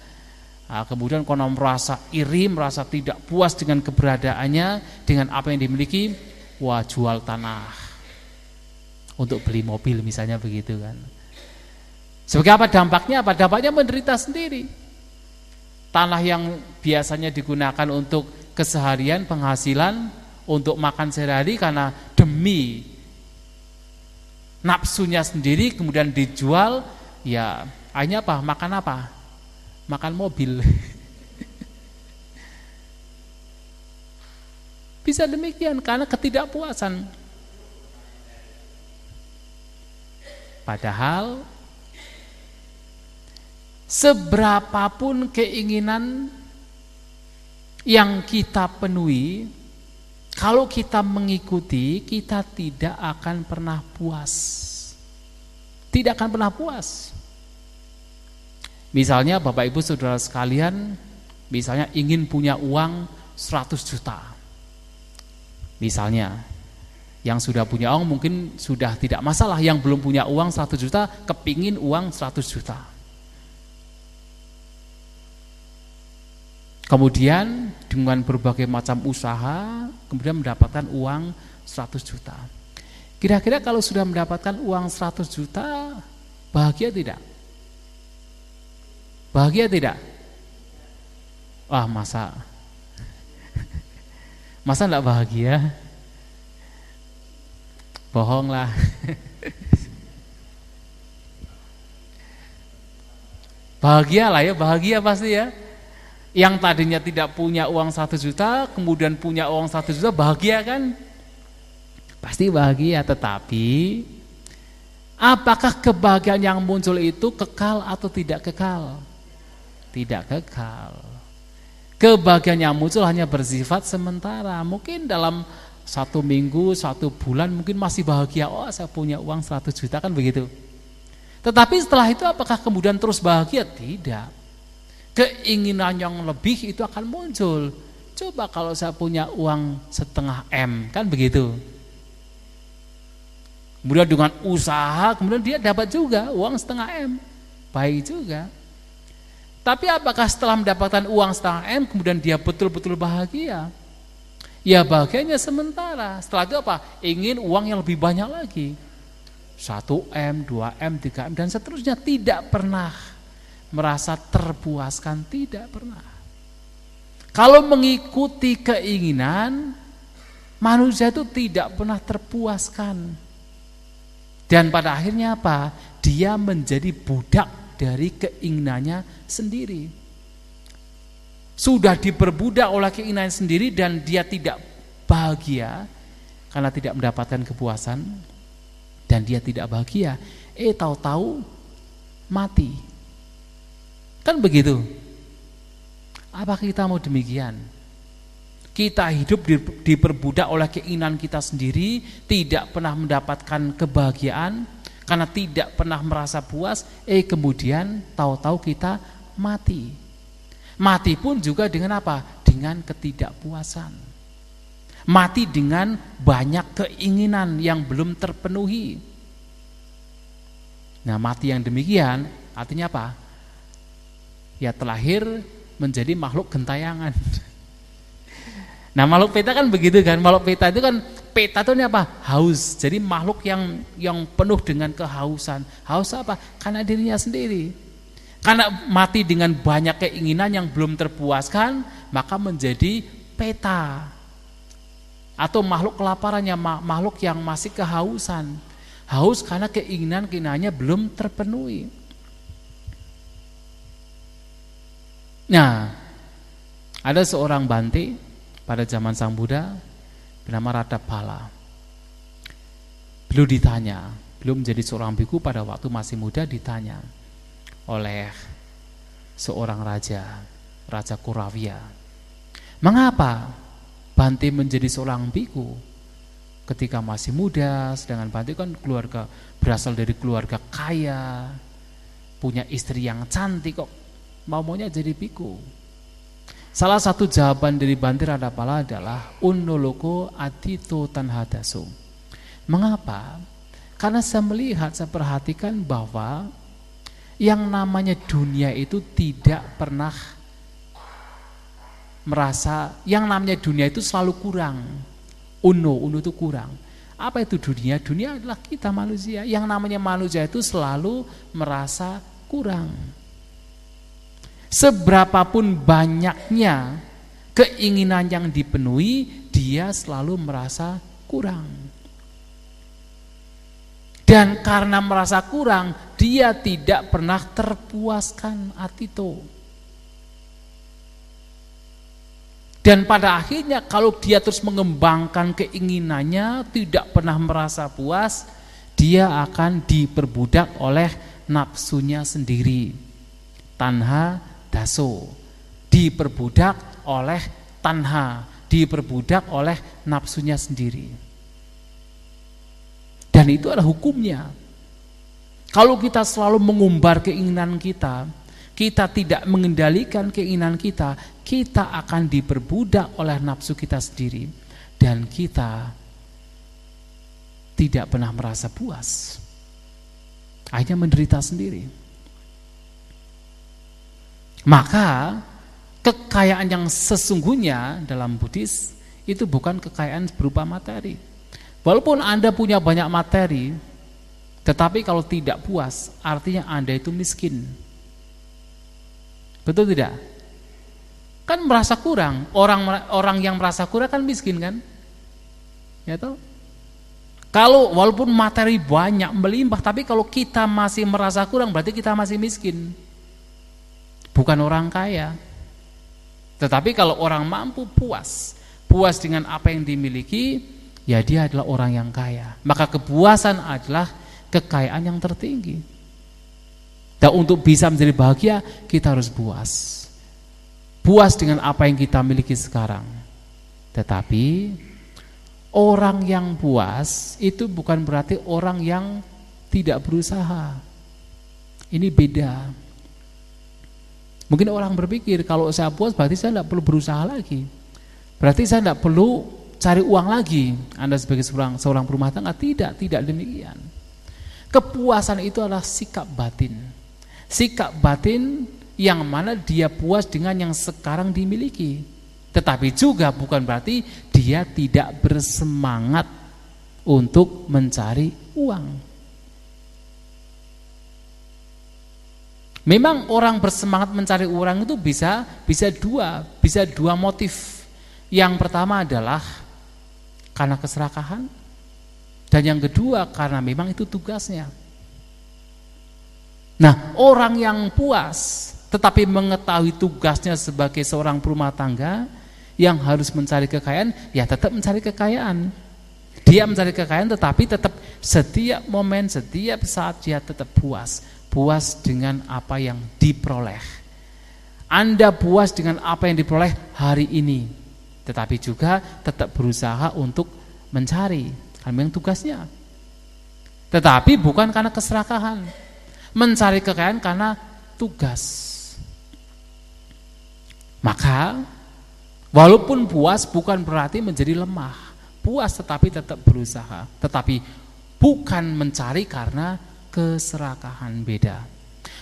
Nah, kemudian kono merasa iri, merasa tidak puas dengan keberadaannya, dengan apa yang dimiliki, wah jual tanah untuk beli mobil misalnya begitu kan. Sebagai apa dampaknya? Apa dampaknya menderita sendiri. Tanah yang biasanya digunakan untuk keseharian, penghasilan, untuk makan sehari-hari karena demi nafsunya sendiri kemudian dijual ya akhirnya apa? Makan apa? Makan mobil. Bisa demikian karena ketidakpuasan. Padahal seberapapun keinginan yang kita penuhi kalau kita mengikuti, kita tidak akan pernah puas. Tidak akan pernah puas. Misalnya Bapak Ibu Saudara sekalian, misalnya ingin punya uang 100 juta. Misalnya, yang sudah punya uang mungkin sudah tidak masalah, yang belum punya uang 100 juta, kepingin uang 100 juta. Kemudian dengan berbagai macam usaha, kemudian mendapatkan uang 100 juta. Kira-kira kalau sudah mendapatkan uang 100 juta, bahagia tidak? Bahagia tidak? Wah masa Masa enggak bahagia? Bohong lah Bahagia lah ya, bahagia pasti ya yang tadinya tidak punya uang satu juta, kemudian punya uang satu juta, bahagia kan? Pasti bahagia, tetapi apakah kebahagiaan yang muncul itu kekal atau tidak kekal? Tidak kekal. Kebahagiaan yang muncul hanya bersifat sementara. Mungkin dalam satu minggu, satu bulan mungkin masih bahagia. Oh saya punya uang 100 juta kan begitu. Tetapi setelah itu apakah kemudian terus bahagia? Tidak keinginan yang lebih itu akan muncul. Coba kalau saya punya uang setengah M, kan begitu. Kemudian dengan usaha, kemudian dia dapat juga uang setengah M. Baik juga. Tapi apakah setelah mendapatkan uang setengah M, kemudian dia betul-betul bahagia? Ya bahagianya sementara. Setelah itu apa? Ingin uang yang lebih banyak lagi. 1 M, 2 M, 3 M, dan seterusnya. Tidak pernah merasa terpuaskan, tidak pernah. Kalau mengikuti keinginan, manusia itu tidak pernah terpuaskan. Dan pada akhirnya apa? Dia menjadi budak dari keinginannya sendiri. Sudah diperbudak oleh keinginan sendiri dan dia tidak bahagia karena tidak mendapatkan kepuasan dan dia tidak bahagia. Eh tahu-tahu mati. Kan begitu. Apa kita mau demikian? Kita hidup diperbudak oleh keinginan kita sendiri, tidak pernah mendapatkan kebahagiaan karena tidak pernah merasa puas, eh kemudian tahu-tahu kita mati. Mati pun juga dengan apa? Dengan ketidakpuasan. Mati dengan banyak keinginan yang belum terpenuhi. Nah, mati yang demikian artinya apa? Ya terlahir menjadi makhluk gentayangan. Nah makhluk peta kan begitu kan, makhluk peta itu kan peta itu ini apa? Haus. Jadi makhluk yang yang penuh dengan kehausan. Haus apa? Karena dirinya sendiri. Karena mati dengan banyak keinginan yang belum terpuaskan, maka menjadi peta. Atau makhluk kelaparannya, makhluk yang masih kehausan. Haus karena keinginan-keinginannya belum terpenuhi. Nah, ada seorang banti pada zaman Sang Buddha bernama Pala. Beliau ditanya, belum menjadi seorang biku pada waktu masih muda ditanya oleh seorang raja, Raja Kuravia. Mengapa Banti menjadi seorang biku ketika masih muda, sedangkan Banti kan keluarga berasal dari keluarga kaya, punya istri yang cantik kok mau maunya jadi biku. Salah satu jawaban dari Bantir Adapala adalah unoloko atito tanhadasu. Mengapa? Karena saya melihat, saya perhatikan bahwa yang namanya dunia itu tidak pernah merasa yang namanya dunia itu selalu kurang. Uno, uno itu kurang. Apa itu dunia? Dunia adalah kita manusia. Yang namanya manusia itu selalu merasa kurang. Seberapapun banyaknya keinginan yang dipenuhi, dia selalu merasa kurang. Dan karena merasa kurang, dia tidak pernah terpuaskan atito. Dan pada akhirnya kalau dia terus mengembangkan keinginannya, tidak pernah merasa puas, dia akan diperbudak oleh nafsunya sendiri. Tanha daso. Diperbudak oleh tanha, diperbudak oleh nafsunya sendiri. Dan itu adalah hukumnya. Kalau kita selalu mengumbar keinginan kita, kita tidak mengendalikan keinginan kita, kita akan diperbudak oleh nafsu kita sendiri dan kita tidak pernah merasa puas. Akhirnya menderita sendiri. Maka kekayaan yang sesungguhnya dalam Buddhis itu bukan kekayaan berupa materi. Walaupun Anda punya banyak materi, tetapi kalau tidak puas, artinya Anda itu miskin. Betul tidak? Kan merasa kurang. Orang orang yang merasa kurang kan miskin kan? Ya toh? Kalau walaupun materi banyak melimpah, tapi kalau kita masih merasa kurang, berarti kita masih miskin. Bukan orang kaya. Tetapi kalau orang mampu puas, puas dengan apa yang dimiliki, ya dia adalah orang yang kaya. Maka kepuasan adalah kekayaan yang tertinggi. Dan untuk bisa menjadi bahagia, kita harus puas. Puas dengan apa yang kita miliki sekarang. Tetapi orang yang puas itu bukan berarti orang yang tidak berusaha. Ini beda. Mungkin orang berpikir kalau saya puas berarti saya tidak perlu berusaha lagi. Berarti saya tidak perlu cari uang lagi. Anda sebagai seorang seorang rumah tangga tidak, tidak demikian. Kepuasan itu adalah sikap batin. Sikap batin yang mana dia puas dengan yang sekarang dimiliki. Tetapi juga bukan berarti dia tidak bersemangat untuk mencari uang. Memang orang bersemangat mencari uang itu bisa bisa dua, bisa dua motif. Yang pertama adalah karena keserakahan dan yang kedua karena memang itu tugasnya. Nah, orang yang puas tetapi mengetahui tugasnya sebagai seorang rumah tangga yang harus mencari kekayaan, ya tetap mencari kekayaan. Dia mencari kekayaan tetapi tetap setiap momen, setiap saat dia tetap puas puas dengan apa yang diperoleh. Anda puas dengan apa yang diperoleh hari ini, tetapi juga tetap berusaha untuk mencari, karena memang tugasnya. Tetapi bukan karena keserakahan, mencari kekayaan karena tugas. Maka walaupun puas bukan berarti menjadi lemah. Puas tetapi tetap berusaha, tetapi bukan mencari karena keserakahan beda.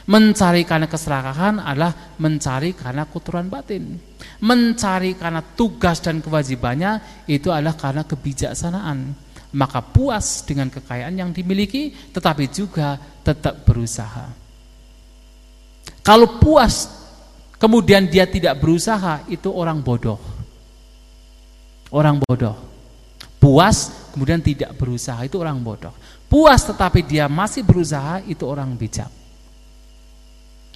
Mencari karena keserakahan adalah mencari karena kotoran batin. Mencari karena tugas dan kewajibannya itu adalah karena kebijaksanaan. Maka puas dengan kekayaan yang dimiliki tetapi juga tetap berusaha. Kalau puas kemudian dia tidak berusaha itu orang bodoh. Orang bodoh. Puas kemudian tidak berusaha itu orang bodoh puas tetapi dia masih berusaha itu orang bijak.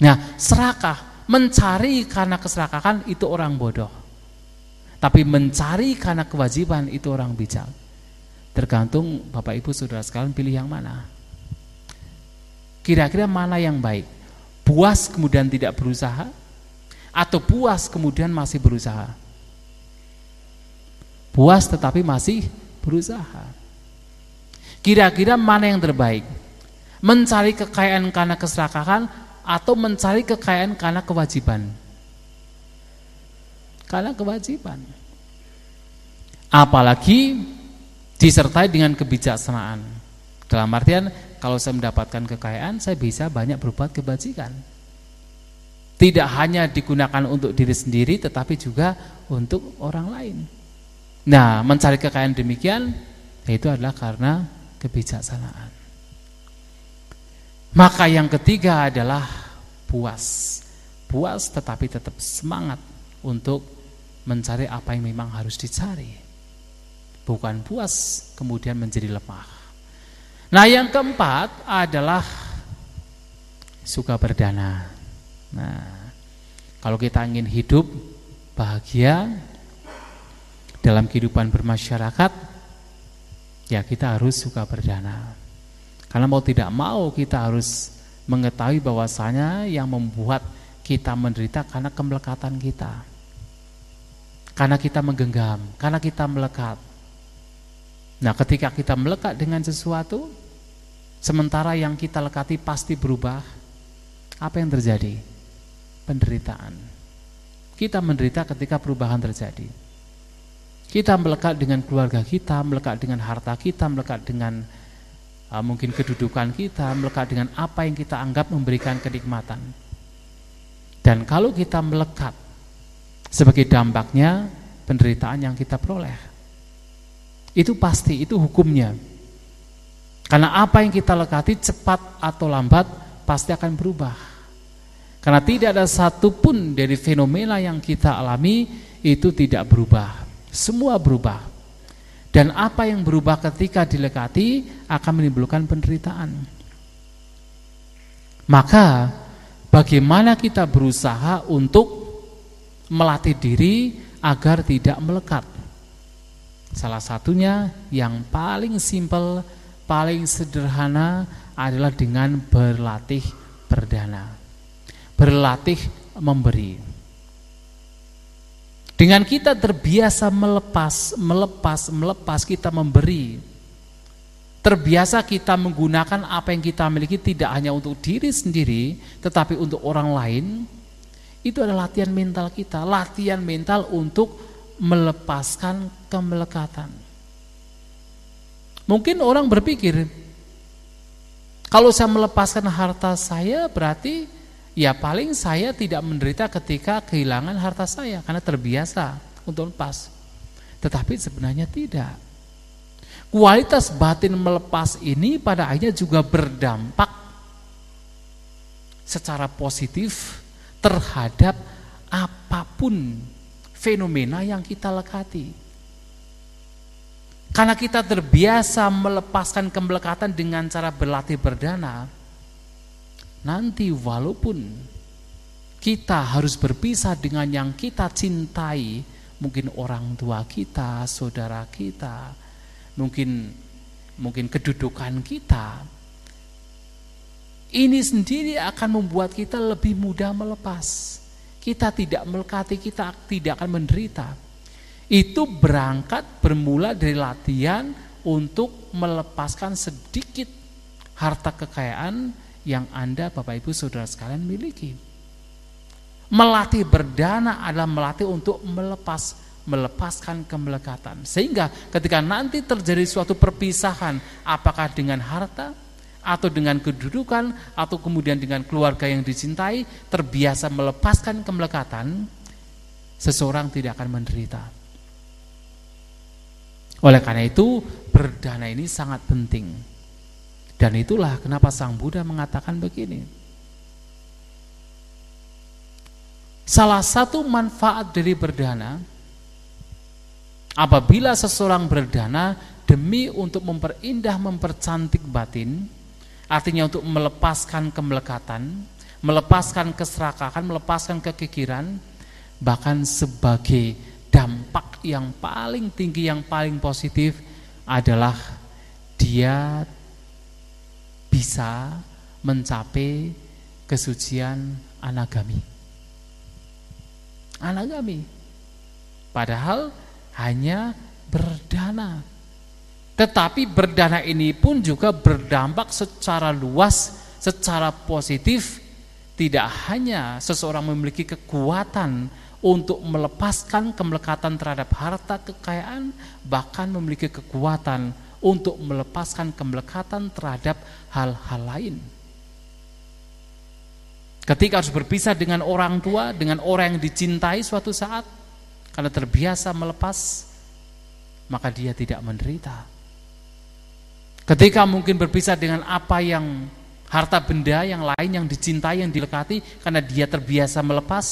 Nah, serakah, mencari karena keserakahan itu orang bodoh. Tapi mencari karena kewajiban itu orang bijak. Tergantung Bapak Ibu Saudara sekalian pilih yang mana. Kira-kira mana yang baik? Puas kemudian tidak berusaha atau puas kemudian masih berusaha? Puas tetapi masih berusaha. Kira-kira mana yang terbaik? Mencari kekayaan karena keserakahan atau mencari kekayaan karena kewajiban? Karena kewajiban. Apalagi disertai dengan kebijaksanaan. Dalam artian kalau saya mendapatkan kekayaan, saya bisa banyak berbuat kebajikan. Tidak hanya digunakan untuk diri sendiri tetapi juga untuk orang lain. Nah, mencari kekayaan demikian itu adalah karena kebijaksanaan. Maka yang ketiga adalah puas. Puas tetapi tetap semangat untuk mencari apa yang memang harus dicari. Bukan puas kemudian menjadi lemah. Nah, yang keempat adalah suka berdana. Nah, kalau kita ingin hidup bahagia dalam kehidupan bermasyarakat, ya kita harus suka berdana. Karena mau tidak mau kita harus mengetahui bahwasanya yang membuat kita menderita karena kemelekatan kita. Karena kita menggenggam, karena kita melekat. Nah, ketika kita melekat dengan sesuatu, sementara yang kita lekati pasti berubah, apa yang terjadi? Penderitaan. Kita menderita ketika perubahan terjadi. Kita melekat dengan keluarga kita, melekat dengan harta kita, melekat dengan uh, mungkin kedudukan kita, melekat dengan apa yang kita anggap memberikan kenikmatan. Dan kalau kita melekat sebagai dampaknya penderitaan yang kita peroleh. Itu pasti, itu hukumnya. Karena apa yang kita lekati cepat atau lambat pasti akan berubah. Karena tidak ada satupun dari fenomena yang kita alami itu tidak berubah. Semua berubah. Dan apa yang berubah ketika dilekati akan menimbulkan penderitaan. Maka bagaimana kita berusaha untuk melatih diri agar tidak melekat. Salah satunya yang paling simpel, paling sederhana adalah dengan berlatih berdana. Berlatih memberi. Dengan kita terbiasa melepas, melepas, melepas kita memberi. Terbiasa kita menggunakan apa yang kita miliki tidak hanya untuk diri sendiri, tetapi untuk orang lain, itu adalah latihan mental kita, latihan mental untuk melepaskan kemelekatan. Mungkin orang berpikir, kalau saya melepaskan harta saya berarti ya paling saya tidak menderita ketika kehilangan harta saya karena terbiasa untuk lepas. Tetapi sebenarnya tidak. Kualitas batin melepas ini pada akhirnya juga berdampak secara positif terhadap apa pun fenomena yang kita lekati. Karena kita terbiasa melepaskan kemelekatan dengan cara berlatih berdana, nanti walaupun kita harus berpisah dengan yang kita cintai, mungkin orang tua kita, saudara kita, mungkin mungkin kedudukan kita, ini sendiri akan membuat kita lebih mudah melepas. Kita tidak melekati, kita tidak akan menderita. Itu berangkat bermula dari latihan untuk melepaskan sedikit harta kekayaan yang Anda Bapak Ibu Saudara sekalian miliki. Melatih berdana adalah melatih untuk melepas melepaskan kemelekatan. Sehingga ketika nanti terjadi suatu perpisahan apakah dengan harta atau dengan kedudukan atau kemudian dengan keluarga yang dicintai terbiasa melepaskan kemelekatan seseorang tidak akan menderita oleh karena itu berdana ini sangat penting dan itulah kenapa Sang Buddha mengatakan begini. Salah satu manfaat dari berdana apabila seseorang berdana demi untuk memperindah mempercantik batin Artinya untuk melepaskan kemelekatan, melepaskan keserakahan, melepaskan kekikiran, bahkan sebagai dampak yang paling tinggi, yang paling positif adalah dia bisa mencapai kesucian anagami. Anagami. Padahal hanya berdana tetapi berdana ini pun juga berdampak secara luas, secara positif. Tidak hanya seseorang memiliki kekuatan untuk melepaskan kemelekatan terhadap harta kekayaan, bahkan memiliki kekuatan untuk melepaskan kemelekatan terhadap hal-hal lain. Ketika harus berpisah dengan orang tua, dengan orang yang dicintai suatu saat, karena terbiasa melepas, maka dia tidak menderita. Ketika mungkin berpisah dengan apa yang harta benda yang lain yang dicintai, yang dilekati karena dia terbiasa melepas,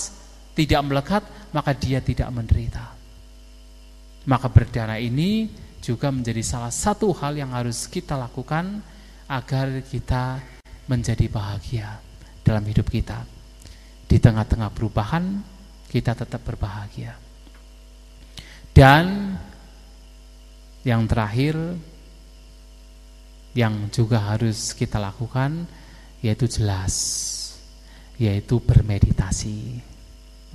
tidak melekat, maka dia tidak menderita. Maka berdana ini juga menjadi salah satu hal yang harus kita lakukan agar kita menjadi bahagia dalam hidup kita. Di tengah-tengah perubahan, kita tetap berbahagia. Dan yang terakhir yang juga harus kita lakukan yaitu jelas yaitu bermeditasi.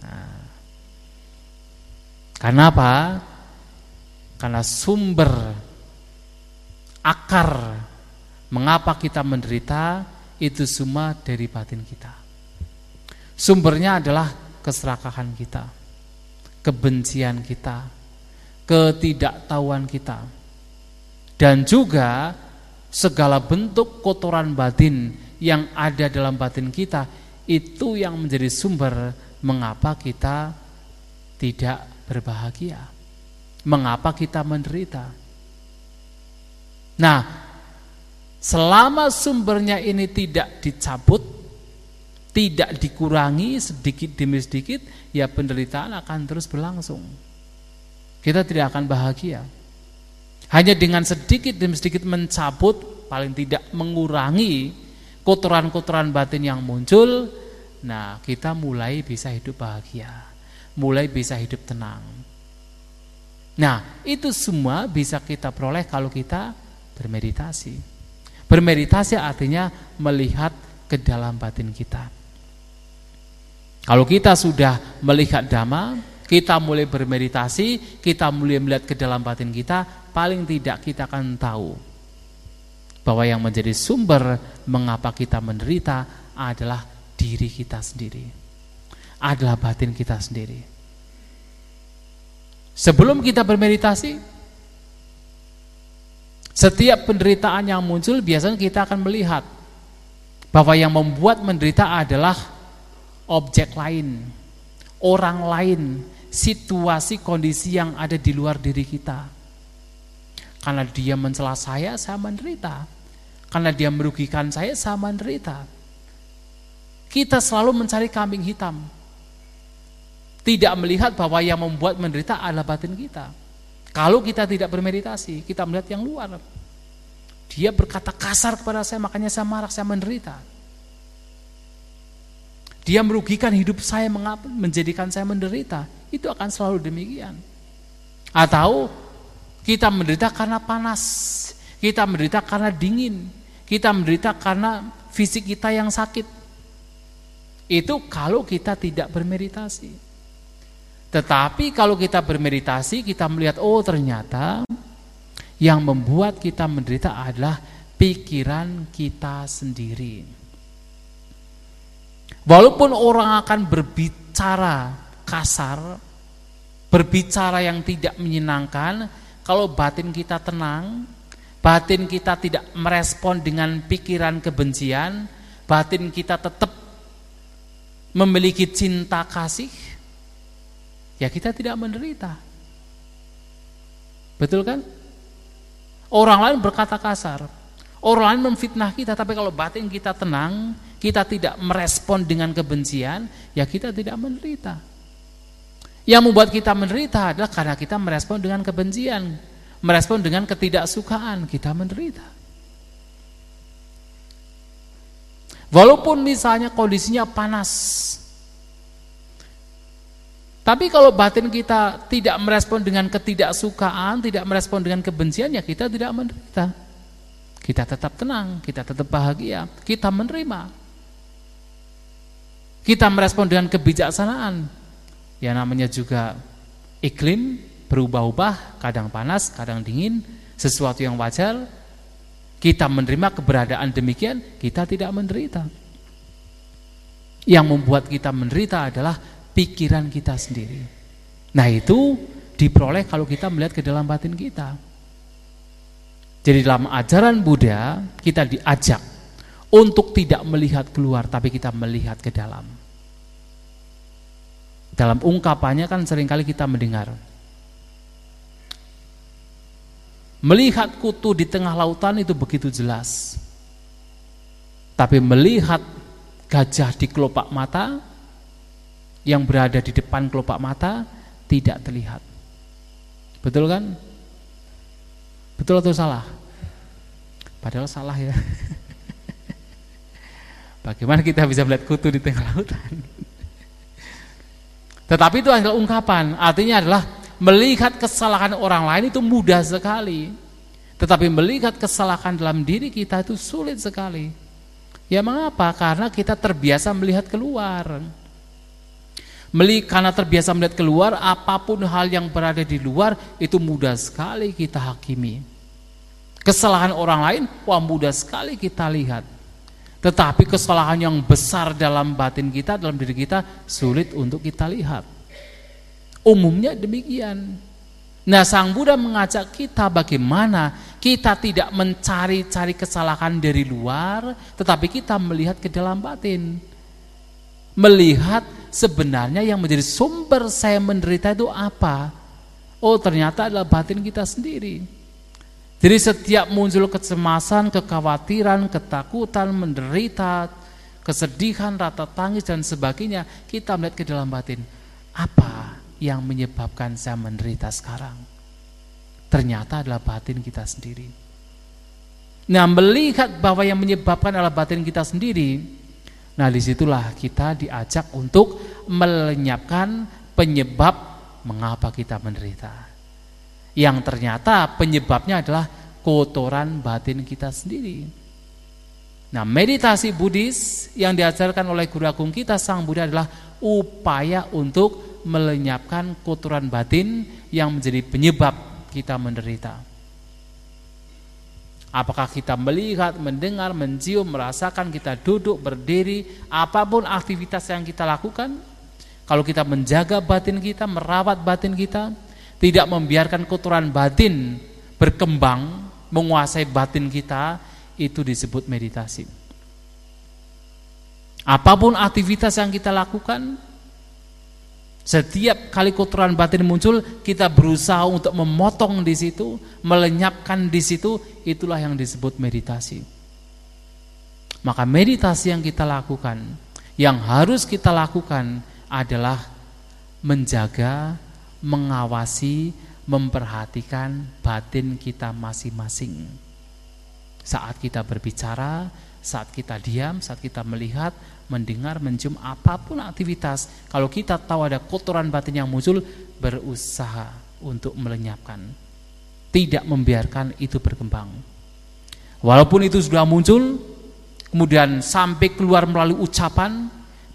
Nah, karena apa? Karena sumber akar mengapa kita menderita itu semua dari batin kita. Sumbernya adalah keserakahan kita, kebencian kita, ketidaktahuan kita. Dan juga segala bentuk kotoran batin yang ada dalam batin kita itu yang menjadi sumber mengapa kita tidak berbahagia. Mengapa kita menderita? Nah, selama sumbernya ini tidak dicabut, tidak dikurangi sedikit demi sedikit, ya penderitaan akan terus berlangsung. Kita tidak akan bahagia. Hanya dengan sedikit demi sedikit mencabut, paling tidak mengurangi kotoran-kotoran batin yang muncul, nah kita mulai bisa hidup bahagia, mulai bisa hidup tenang. Nah, itu semua bisa kita peroleh kalau kita bermeditasi. Bermeditasi artinya melihat ke dalam batin kita. Kalau kita sudah melihat dhamma, kita mulai bermeditasi, kita mulai melihat ke dalam batin kita, paling tidak kita akan tahu bahwa yang menjadi sumber mengapa kita menderita adalah diri kita sendiri. Adalah batin kita sendiri. Sebelum kita bermeditasi, setiap penderitaan yang muncul biasanya kita akan melihat bahwa yang membuat menderita adalah objek lain, orang lain, situasi kondisi yang ada di luar diri kita. Karena dia mencela saya, saya menderita. Karena dia merugikan saya sama menderita. Kita selalu mencari kambing hitam. Tidak melihat bahwa yang membuat menderita adalah batin kita. Kalau kita tidak bermeditasi, kita melihat yang luar. Dia berkata kasar kepada saya, makanya saya marah, saya menderita. Dia merugikan hidup saya, menjadikan saya menderita. Itu akan selalu demikian. Atau kita menderita karena panas, kita menderita karena dingin, kita menderita karena fisik kita yang sakit. Itu kalau kita tidak bermeditasi. Tetapi kalau kita bermeditasi, kita melihat oh ternyata yang membuat kita menderita adalah pikiran kita sendiri. Walaupun orang akan berbicara kasar, berbicara yang tidak menyenangkan, kalau batin kita tenang, batin kita tidak merespon dengan pikiran kebencian, batin kita tetap memiliki cinta kasih, ya kita tidak menderita. Betul kan? Orang lain berkata kasar, orang lain memfitnah kita, tapi kalau batin kita tenang, kita tidak merespon dengan kebencian, ya kita tidak menderita. Yang membuat kita menderita adalah karena kita merespon dengan kebencian, merespon dengan ketidaksukaan, kita menderita. Walaupun misalnya kondisinya panas, tapi kalau batin kita tidak merespon dengan ketidaksukaan, tidak merespon dengan kebencian, ya kita tidak menderita. Kita tetap tenang, kita tetap bahagia, kita menerima. Kita merespon dengan kebijaksanaan, ya namanya juga iklim, berubah-ubah, kadang panas, kadang dingin, sesuatu yang wajar. Kita menerima keberadaan demikian, kita tidak menderita. Yang membuat kita menderita adalah pikiran kita sendiri. Nah itu diperoleh kalau kita melihat ke dalam batin kita. Jadi dalam ajaran Buddha kita diajak untuk tidak melihat keluar tapi kita melihat ke dalam. Dalam ungkapannya kan sering kali kita mendengar Melihat kutu di tengah lautan itu begitu jelas. Tapi melihat gajah di kelopak mata yang berada di depan kelopak mata tidak terlihat. Betul kan? Betul atau salah? Padahal salah ya. Bagaimana kita bisa melihat kutu di tengah lautan? Tetapi itu adalah ungkapan, artinya adalah melihat kesalahan orang lain itu mudah sekali. Tetapi melihat kesalahan dalam diri kita itu sulit sekali. Ya mengapa? Karena kita terbiasa melihat keluar. Meli, karena terbiasa melihat keluar, apa pun hal yang berada di luar itu mudah sekali kita hakimi. Kesalahan orang lain, wah mudah sekali kita lihat. Tetapi kesalahan yang besar dalam batin kita, dalam diri kita, sulit untuk kita lihat. Umumnya demikian. Nah Sang Buddha mengajak kita bagaimana kita tidak mencari-cari kesalahan dari luar, tetapi kita melihat ke dalam batin. Melihat sebenarnya yang menjadi sumber saya menderita itu apa? Oh ternyata adalah batin kita sendiri. Jadi setiap muncul kecemasan, kekhawatiran, ketakutan, menderita, kesedihan, rata tangis dan sebagainya, kita melihat ke dalam batin. Apa yang menyebabkan saya menderita sekarang? Ternyata adalah batin kita sendiri. Nah melihat bahwa yang menyebabkan adalah batin kita sendiri, Nah di situlah kita diajak untuk melenyapkan penyebab mengapa kita menderita. Yang ternyata penyebabnya adalah kotoran batin kita sendiri. Nah meditasi Buddhis yang diajarkan oleh Guru Agung kita Sang Buddha adalah upaya untuk melenyapkan kotoran batin yang menjadi penyebab kita menderita. Apakah kita melihat, mendengar, mencium, merasakan kita duduk, berdiri, apa pun aktivitas yang kita lakukan, kalau kita menjaga batin kita, merawat batin kita, tidak membiarkan kotoran batin berkembang, menguasai batin kita, itu disebut meditasi. Apa pun aktivitas yang kita lakukan, setiap kali kotoran batin muncul, kita berusaha untuk memotong di situ, melenyapkan di situ, itulah yang disebut meditasi. Maka meditasi yang kita lakukan, yang harus kita lakukan adalah menjaga, mengawasi, memperhatikan batin kita masing-masing. Saat kita berbicara, saat kita diam, saat kita melihat, mendengar, mencium apa pun aktivitas, kalau kita tahu ada kotoran batin yang muncul, berusaha untuk melenyapkan. Tidak membiarkan itu berkembang. Walaupun itu sudah muncul, kemudian sampai keluar melalui ucapan,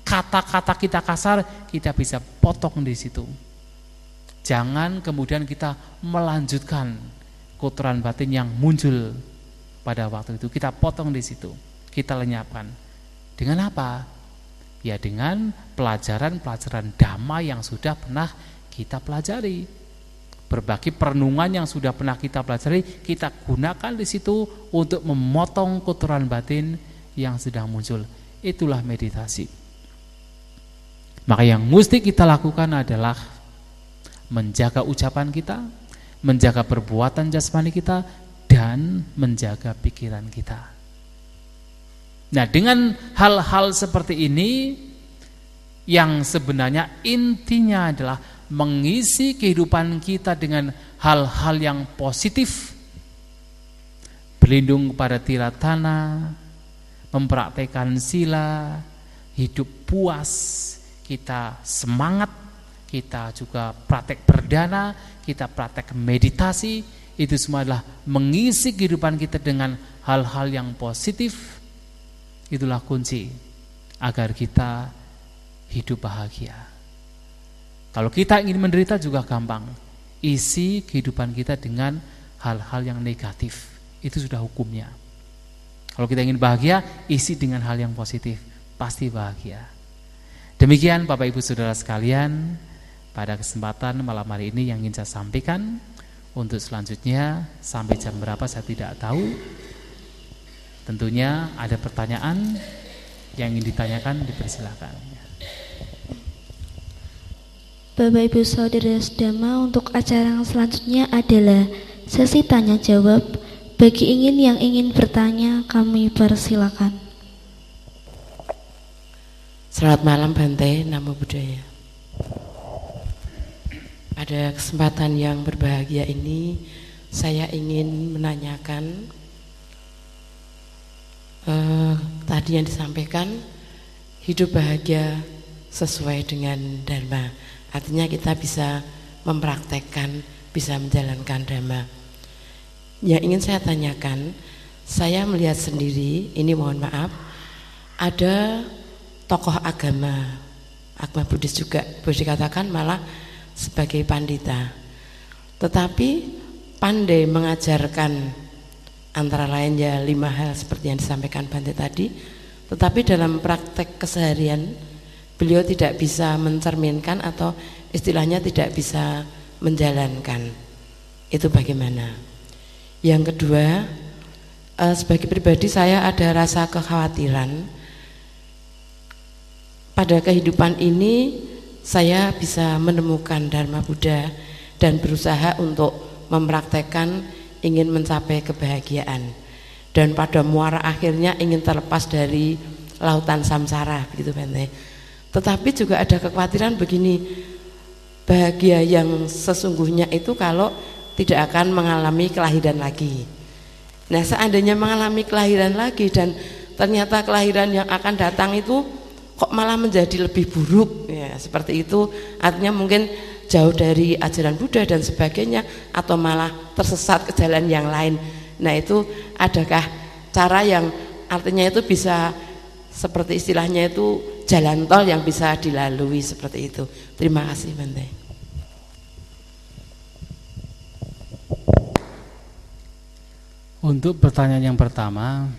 kata-kata kita kasar, kita bisa potong di situ. Jangan kemudian kita melanjutkan kotoran batin yang muncul pada waktu itu. Kita potong di situ, kita lenyapkan. Dengan apa? Ya dengan pelajaran-pelajaran dhamma yang sudah pernah kita pelajari. Berbagi perenungan yang sudah pernah kita pelajari, kita gunakan di situ untuk memotong kotoran batin yang sedang muncul. Itulah meditasi. Maka yang mesti kita lakukan adalah menjaga ucapan kita, menjaga perbuatan jasmani kita, dan menjaga pikiran kita. Nah, dengan hal-hal seperti ini yang sebenarnya intinya adalah mengisi kehidupan kita dengan hal-hal yang positif. Berlindung kepada tiratana, mempraktekkan sila, hidup puas, kita semangat, kita juga praktek perdana, kita praktek meditasi, itu semua adalah mengisi kehidupan kita dengan hal-hal yang positif Itulah kunci agar kita hidup bahagia. Kalau kita ingin menderita juga gampang. Isi kehidupan kita dengan hal-hal yang negatif. Itu sudah hukumnya. Kalau kita ingin bahagia, isi dengan hal yang positif. Pasti bahagia. Demikian Bapak Ibu Saudara sekalian, pada kesempatan malam hari ini yang ingin saya sampaikan. Untuk selanjutnya sampai jam berapa saya tidak tahu. Tentunya ada pertanyaan yang ingin ditanyakan dipersilakan. Bapak Ibu Saudara Sedama untuk acara yang selanjutnya adalah sesi tanya jawab. Bagi ingin yang ingin bertanya kami persilakan. Selamat malam Bante, Namo Buddhaya. Pada kesempatan yang berbahagia ini saya ingin menanyakan eh, tadi yang disampaikan hidup bahagia sesuai dengan dharma. Artinya kita bisa mempraktekkan, bisa menjalankan dharma. Yang ingin saya tanyakan, saya melihat sendiri, ini mohon maaf, ada tokoh agama, agama Buddhis juga, boleh dikatakan malah sebagai pandita. Tetapi pandai mengajarkan antara lain ya lima hal seperti yang disampaikan Bante tadi, tetapi dalam praktek keseharian beliau tidak bisa mencerminkan atau istilahnya tidak bisa menjalankan. Itu bagaimana? Yang kedua, uh, sebagai pribadi saya ada rasa kekhawatiran pada kehidupan ini saya bisa menemukan Dharma Buddha dan berusaha untuk mempraktekkan ingin mencapai kebahagiaan dan pada muara akhirnya ingin terlepas dari lautan samsara begitu Bente. Tetapi juga ada kekhawatiran begini bahagia yang sesungguhnya itu kalau tidak akan mengalami kelahiran lagi. Nah, seandainya mengalami kelahiran lagi dan ternyata kelahiran yang akan datang itu kok malah menjadi lebih buruk ya, seperti itu artinya mungkin jauh dari ajaran Buddha dan sebagainya atau malah tersesat ke jalan yang lain. Nah, itu adakah cara yang artinya itu bisa seperti istilahnya itu jalan tol yang bisa dilalui seperti itu. Terima kasih Bante. Untuk pertanyaan yang pertama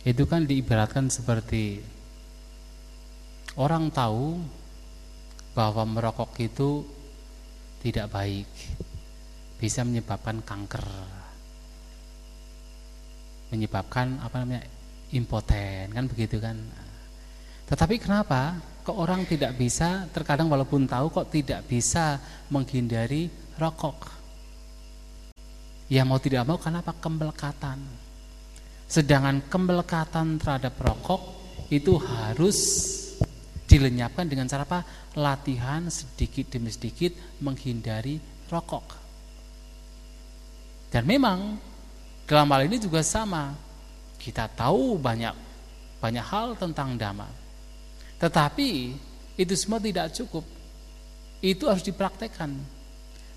itu kan diibaratkan seperti orang tahu bahwa merokok itu tidak baik, bisa menyebabkan kanker, menyebabkan apa namanya impoten kan begitu kan. Tetapi kenapa kok orang tidak bisa terkadang walaupun tahu kok tidak bisa menghindari rokok? Ya mau tidak mau karena apa? Kemelekatan. Sedangkan kemelekatan terhadap rokok itu harus dilenyapkan dengan cara apa? Latihan sedikit demi sedikit menghindari rokok. Dan memang dalam hal ini juga sama. Kita tahu banyak banyak hal tentang dhamma. Tetapi itu semua tidak cukup. Itu harus dipraktekkan.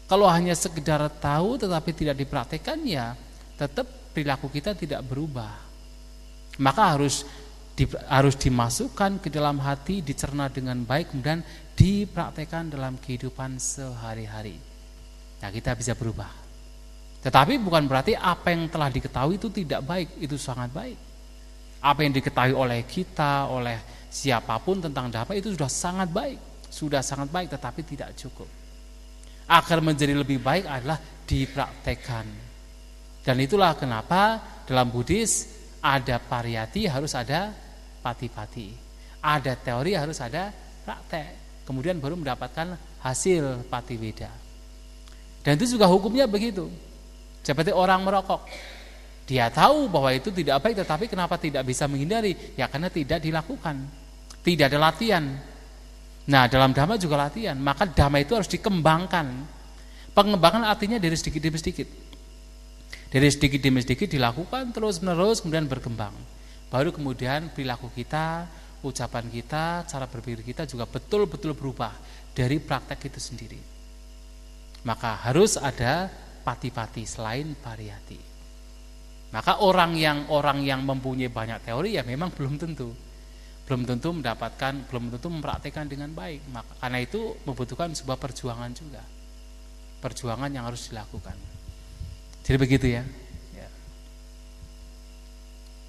Kalau hanya sekedar tahu tetapi tidak dipraktekkan ya tetap perilaku kita tidak berubah. Maka harus di, harus dimasukkan ke dalam hati, dicerna dengan baik kemudian dipraktekkan dalam kehidupan sehari-hari. Nah, kita bisa berubah. Tetapi bukan berarti apa yang telah diketahui itu tidak baik, itu sangat baik. Apa yang diketahui oleh kita, oleh siapa pun tentang dapat itu sudah sangat baik, sudah sangat baik tetapi tidak cukup agar menjadi lebih baik adalah dipraktekkan. Dan itulah kenapa dalam Buddhis ada pariyati harus ada pati-pati. Ada teori harus ada praktek. Kemudian baru mendapatkan hasil pati beda. Dan itu juga hukumnya begitu. Seperti orang merokok. Dia tahu bahwa itu tidak baik tetapi kenapa tidak bisa menghindari? Ya karena tidak dilakukan. Tidak ada latihan Nah dalam dhamma juga latihan Maka dhamma itu harus dikembangkan Pengembangan artinya dari sedikit demi sedikit Dari sedikit demi sedikit dilakukan terus menerus kemudian berkembang Baru kemudian perilaku kita Ucapan kita, cara berpikir kita juga betul-betul berubah Dari praktek itu sendiri Maka harus ada pati-pati selain variati Maka orang yang orang yang mempunyai banyak teori ya memang belum tentu belum tentu mendapatkan, belum tentu mempraktekkan dengan baik. Maka karena itu membutuhkan sebuah perjuangan juga. Perjuangan yang harus dilakukan. Jadi begitu ya.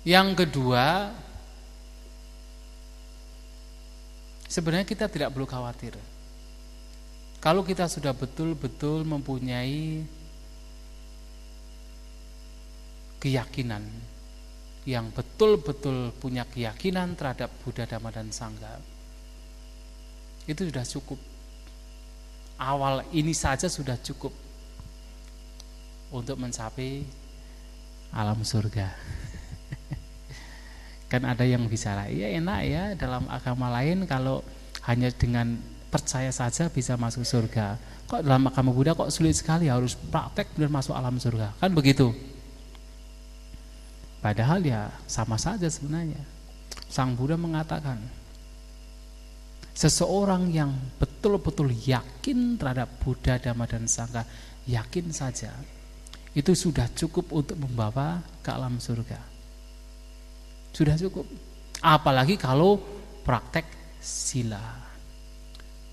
Ya. Yang kedua, sebenarnya kita tidak perlu khawatir. Kalau kita sudah betul-betul mempunyai keyakinan yang betul-betul punya keyakinan terhadap Buddha, Dhamma, dan Sangha itu sudah cukup awal ini saja sudah cukup untuk mencapai alam surga kan ada yang bicara iya enak ya. Dalam agama lain kalau hanya dengan percaya saja bisa masuk surga. Kok dalam agama Buddha kok sulit sekali? Harus praktek dan masuk alam surga. Kan begitu. Padahal ya sama saja sebenarnya. Sang Buddha mengatakan, seseorang yang betul-betul yakin terhadap Buddha, Dhamma dan Sangha, yakin saja, itu sudah cukup untuk membawa ke alam surga. Sudah cukup. Apalagi kalau praktek sila,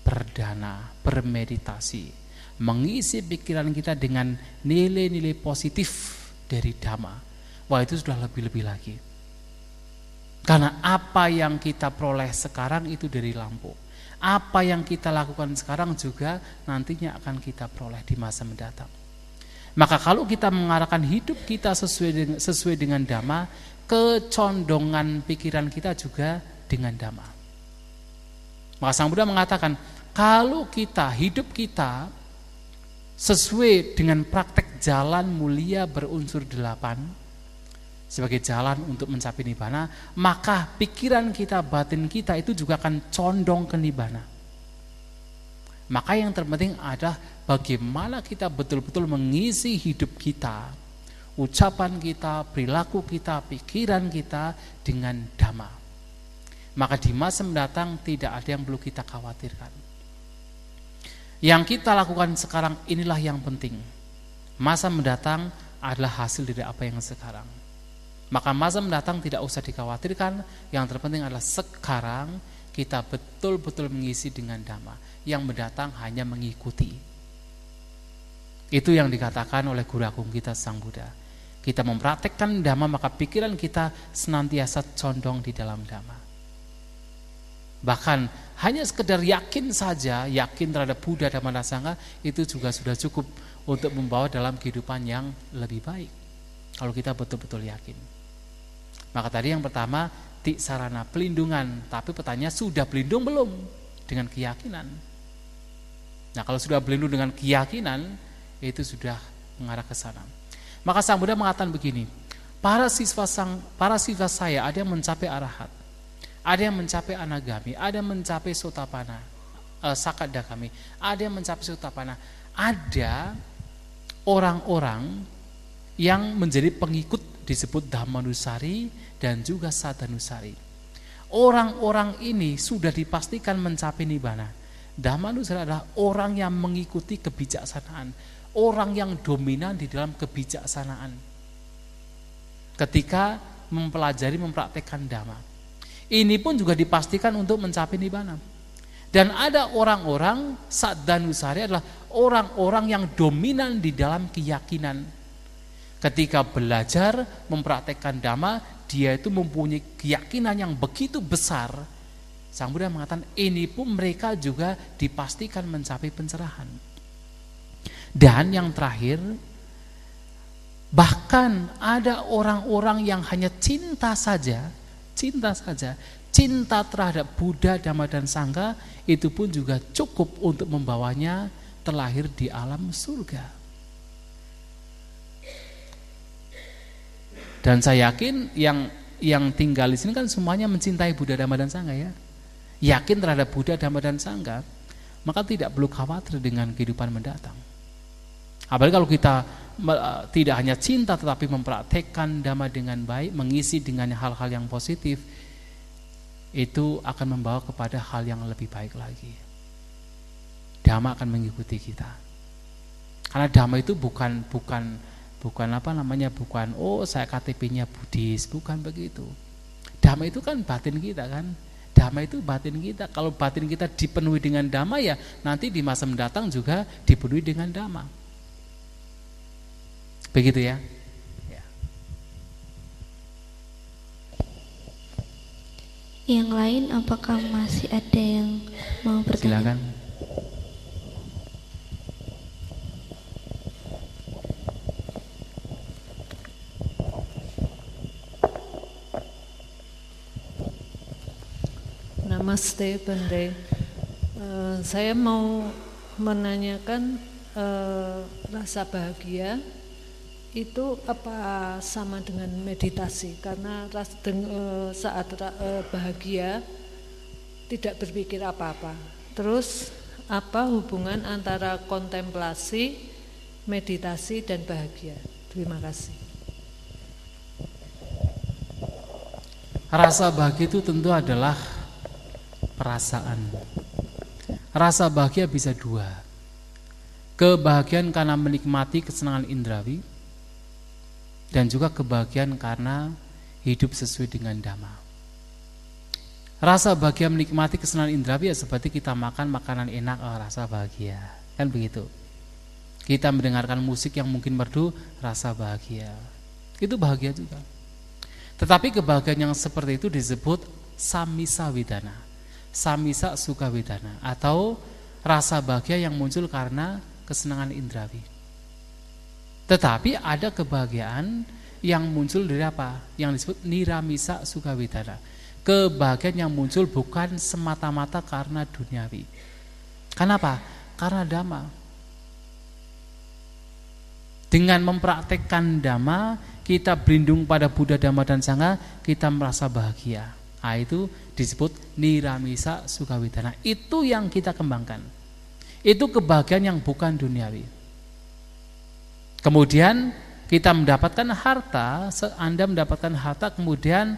perdana, bermeditasi, mengisi pikiran kita dengan nilai-nilai positif dari Dhamma. Wah itu sudah lebih-lebih lagi. Karena apa yang kita peroleh sekarang itu dari lampu. Apa yang kita lakukan sekarang juga nantinya akan kita peroleh di masa mendatang. Maka kalau kita mengarahkan hidup kita sesuai dengan, sesuai dengan dhamma, kecondongan pikiran kita juga dengan dhamma. Maka Sang Buddha mengatakan, kalau kita hidup kita sesuai dengan praktek jalan mulia berunsur delapan sebagai jalan untuk mencapai nibbana, maka pikiran kita, batin kita itu juga akan condong ke nibbana. Maka yang terpenting adalah bagaimana kita betul-betul mengisi hidup kita, ucapan kita, perilaku kita, pikiran kita dengan dhamma. Maka di masa mendatang tidak ada yang perlu kita khawatirkan. Yang kita lakukan sekarang inilah yang penting. Masa mendatang adalah hasil dari apa yang sekarang. Maka masa mendatang tidak usah dikhawatirkan, yang terpenting adalah sekarang kita betul-betul mengisi dengan dhamma. Yang mendatang hanya mengikuti. Itu yang dikatakan oleh guru agung kita Sang Buddha. Kita mempraktekkan dhamma maka pikiran kita senantiasa condong di dalam dhamma. Bahkan hanya sekedar yakin saja, yakin terhadap Buddha dan Sangha itu juga sudah cukup untuk membawa dalam kehidupan yang lebih baik. Kalau kita betul-betul yakin. Maka tadi yang pertama ti sarana pelindungan, tapi pertanyaan sudah pelindung belum dengan keyakinan? Nah, kalau sudah berlindung dengan keyakinan, itu sudah mengarah ke sana. Maka Sang Buddha mengatakan begini, para siswa sang para siswa saya ada yang mencapai arahat, ada yang mencapai anagami, ada yang mencapai sotapana, eh, sakadagami, ada yang mencapai sotapana, ada orang-orang yang menjadi pengikut disebut Dhammanusari dan juga Sadanusari. Orang-orang ini sudah dipastikan mencapai nibbana. Dhammanusari adalah orang yang mengikuti kebijaksanaan, orang yang dominan di dalam kebijaksanaan. Ketika mempelajari mempraktekkan dhamma. Ini pun juga dipastikan untuk mencapai nibbana. Dan ada orang-orang Sadanusari adalah orang-orang yang dominan di dalam keyakinan Ketika belajar mempraktekkan dhamma, dia itu mempunyai keyakinan yang begitu besar. Sang Buddha mengatakan ini pun mereka juga dipastikan mencapai pencerahan. Dan yang terakhir, bahkan ada orang-orang yang hanya cinta saja, cinta saja, cinta terhadap Buddha, Dhamma dan Sangha itu pun juga cukup untuk membawanya terlahir di alam surga. Dan saya yakin yang yang tinggal di sini kan semuanya mencintai Buddha Dhamma dan Sangha ya. Yakin terhadap Buddha Dhamma dan Sangha, maka tidak perlu khawatir dengan kehidupan mendatang. Apalagi kalau kita eh, tidak hanya cinta tetapi mempraktekkan dhamma dengan baik, mengisi dengan hal-hal yang positif, itu akan membawa kepada hal yang lebih baik lagi. Dhamma akan mengikuti kita. Karena dhamma itu bukan bukan bukan apa namanya bukan oh saya KTP-nya Buddhis bukan begitu damai itu kan batin kita kan damai itu batin kita. Kalau batin kita dipenuhi dengan damai ya nanti di masa mendatang juga dipenuhi dengan dhamma begitu ya, ya. yang lain apakah masih ada yang mau bertanya? Silakan Namaste Bende. Uh, saya mau menanyakan uh, rasa bahagia itu apa sama dengan meditasi karena ras, deng, uh, saat uh, bahagia tidak berpikir apa-apa. Terus apa hubungan antara kontemplasi, meditasi dan bahagia? Terima kasih. Rasa bahagia itu tentu adalah perasaan. Rasa bahagia bisa dua. Kebahagiaan karena menikmati kesenangan indrawi dan juga kebahagiaan karena hidup sesuai dengan dhamma. Rasa bahagia menikmati kesenangan indrawi ya seperti kita makan makanan enak, oh, rasa bahagia. Kan begitu. Kita mendengarkan musik yang mungkin merdu, rasa bahagia. Itu bahagia juga. Tetapi kebahagiaan yang seperti itu disebut samisa widana. Samisa suka widana atau rasa bahagia yang muncul karena kesenangan indrawi. Tetapi ada kebahagiaan yang muncul dari apa? Yang disebut niramisa suka widana kebahagiaan yang muncul bukan semata-mata karena duniawi. Kenapa? Karena dhamma. Dengan mempraktekkan dhamma, kita berlindung pada Buddha, Dhamma, dan Sangha, kita merasa bahagia. Nah, itu disebut niramisa sukawidana. Itu yang kita kembangkan. Itu kebahagiaan yang bukan duniawi. Kemudian kita mendapatkan harta, Anda mendapatkan harta, kemudian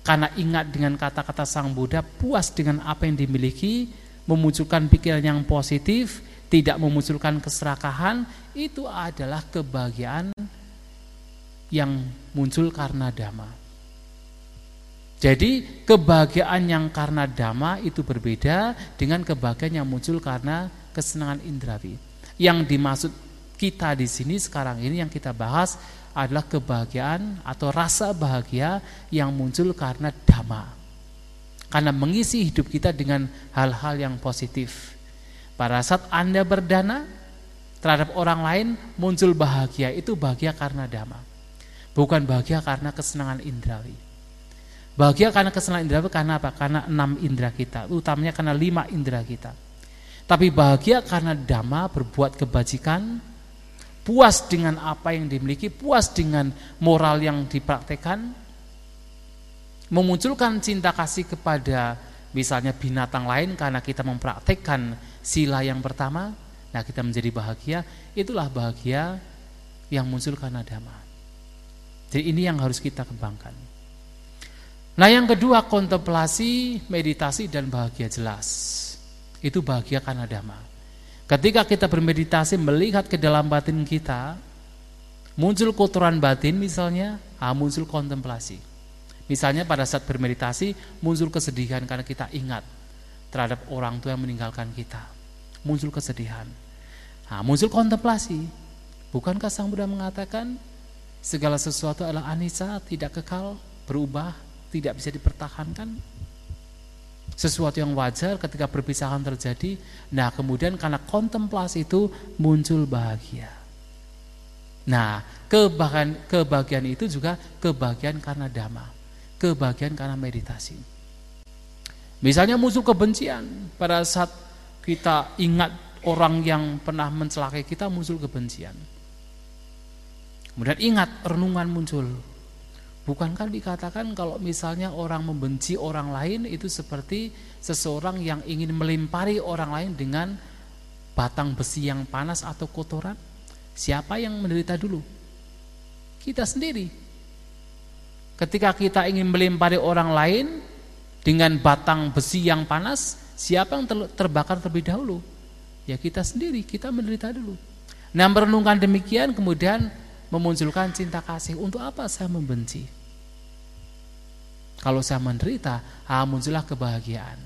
karena ingat dengan kata-kata Sang Buddha, puas dengan apa yang dimiliki, memunculkan pikiran yang positif, tidak memunculkan keserakahan, itu adalah kebahagiaan yang muncul karena dhamma. Jadi kebahagiaan yang karena dhamma itu berbeda dengan kebahagiaan yang muncul karena kesenangan indrawi. Yang dimaksud kita di sini sekarang ini yang kita bahas adalah kebahagiaan atau rasa bahagia yang muncul karena dhamma. Karena mengisi hidup kita dengan hal-hal yang positif. Pada saat Anda berdana terhadap orang lain muncul bahagia, itu bahagia karena dhamma. Bukan bahagia karena kesenangan indrawi. Bahagia karena kesenangan indrawi karena apa? Karena enam indera kita, utamanya karena lima indera kita. Tapi bahagia karena dhamma berbuat kebajikan, puas dengan apa yang dimiliki, puas dengan moral yang dipraktekkan, memunculkan cinta kasih kepada misalnya binatang lain karena kita mempraktekkan sila yang pertama, nah kita menjadi bahagia, itulah bahagia yang muncul karena dhamma. Jadi ini yang harus kita kembangkan. Nah yang kedua kontemplasi, meditasi dan bahagia jelas. Itu bahagia karena dhamma. Ketika kita bermeditasi melihat ke dalam batin kita, muncul kotoran batin misalnya, ah, muncul kontemplasi. Misalnya pada saat bermeditasi muncul kesedihan karena kita ingat terhadap orang tua yang meninggalkan kita. Muncul kesedihan. Nah, muncul kontemplasi. Bukankah Sang Buddha mengatakan segala sesuatu adalah anisa, tidak kekal, berubah, tidak bisa dipertahankan? sesuatu yang wajar ketika perpisahan terjadi. Nah, kemudian karena kontemplasi itu muncul bahagia. Nah, kebahagiaan, kebahagiaan itu juga kebahagiaan karena dhamma, kebahagiaan karena meditasi. Misalnya muncul kebencian pada saat kita ingat orang yang pernah mencelakai kita muncul kebencian. Kemudian ingat renungan muncul, Bukankah dikatakan kalau misalnya orang membenci orang lain itu seperti seseorang yang ingin melempari orang lain dengan batang besi yang panas atau kotoran? Siapa yang menderita dulu? Kita sendiri. Ketika kita ingin melempari orang lain dengan batang besi yang panas, siapa yang terbakar terlebih dahulu? Ya kita sendiri, kita menderita dulu. Nah merenungkan demikian kemudian memunculkan cinta kasih. Untuk apa saya membenci? Kalau saya menderita, ah, muncullah kebahagiaan.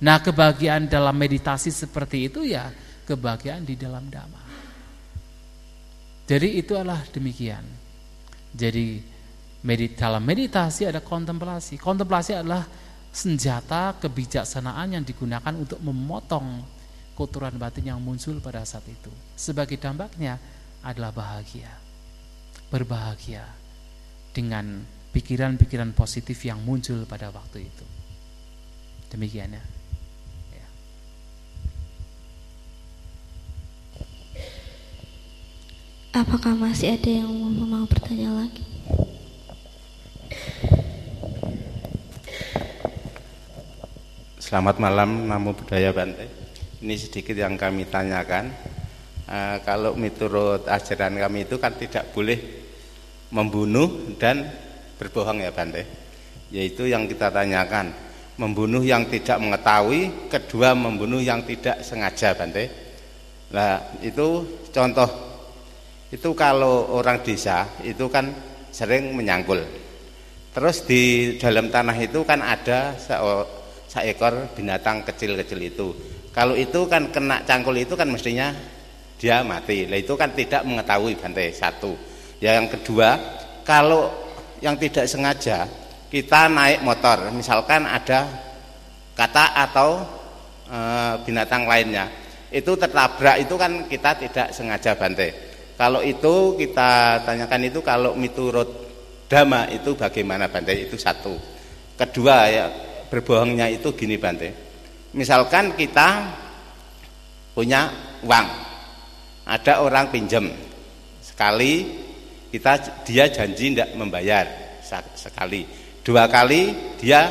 Nah kebahagiaan dalam meditasi seperti itu ya kebahagiaan di dalam dhamma. Jadi itu adalah demikian. Jadi medit dalam meditasi ada kontemplasi. Kontemplasi adalah senjata kebijaksanaan yang digunakan untuk memotong kotoran batin yang muncul pada saat itu. Sebagai dampaknya adalah bahagia. Berbahagia dengan pikiran-pikiran positif yang muncul pada waktu itu. Demikian ya. ya. Apakah masih ada yang mau bertanya lagi? Selamat malam, Namo Buddhaya Bante. Ini sedikit yang kami tanyakan. E, kalau menurut ajaran kami itu kan tidak boleh membunuh dan berbohong ya Bante. yaitu yang kita tanyakan membunuh yang tidak mengetahui kedua membunuh yang tidak sengaja Bante. Nah itu contoh. Itu kalau orang desa itu kan sering menyangkul. Terus di dalam tanah itu kan ada seekor binatang kecil-kecil itu. Kalau itu kan kena cangkul itu kan mestinya dia mati. Nah itu kan tidak mengetahui Bante satu. Ya yang kedua kalau yang tidak sengaja kita naik motor. Misalkan ada kata atau e, binatang lainnya. Itu tertabrak itu kan kita tidak sengaja bante kalau itu kita tanyakan itu kalau miturut dhamma itu bagaimana bante itu satu. Kedua ya berbohongnya itu gini bante misalkan kita punya uang. Ada orang pinjam sekali kita dia janji tidak membayar sekali. Dua kali dia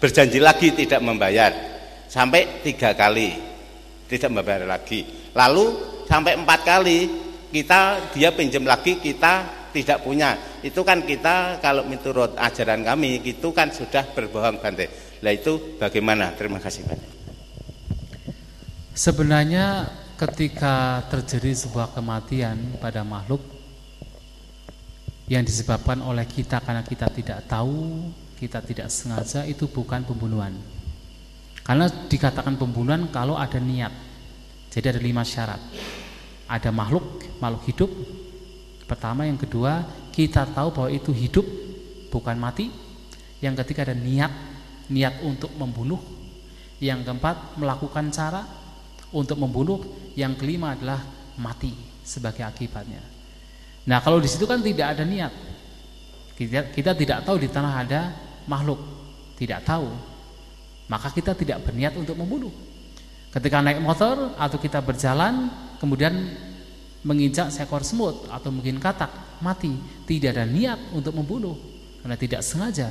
berjanji lagi tidak membayar. Sampai tiga kali tidak membayar lagi. Lalu sampai empat kali kita dia pinjam lagi kita tidak punya. Itu kan kita kalau menurut ajaran kami itu kan sudah berbohong Bante. Lah itu bagaimana? Terima kasih Bante. Sebenarnya ketika terjadi sebuah kematian pada makhluk yang disebabkan oleh kita karena kita tidak tahu, kita tidak sengaja itu bukan pembunuhan. Karena dikatakan pembunuhan kalau ada niat. Jadi ada lima syarat. Ada makhluk, makhluk hidup. Pertama, yang kedua, kita tahu bahwa itu hidup bukan mati. Yang ketiga ada niat, niat untuk membunuh. Yang keempat, melakukan cara untuk membunuh. Yang kelima adalah mati sebagai akibatnya. Nah kalau di situ kan tidak ada niat. Kita, kita tidak tahu di tanah ada makhluk, tidak tahu. Maka kita tidak berniat untuk membunuh. Ketika naik motor atau kita berjalan, kemudian menginjak seekor semut atau mungkin katak, mati. Tidak ada niat untuk membunuh karena tidak sengaja.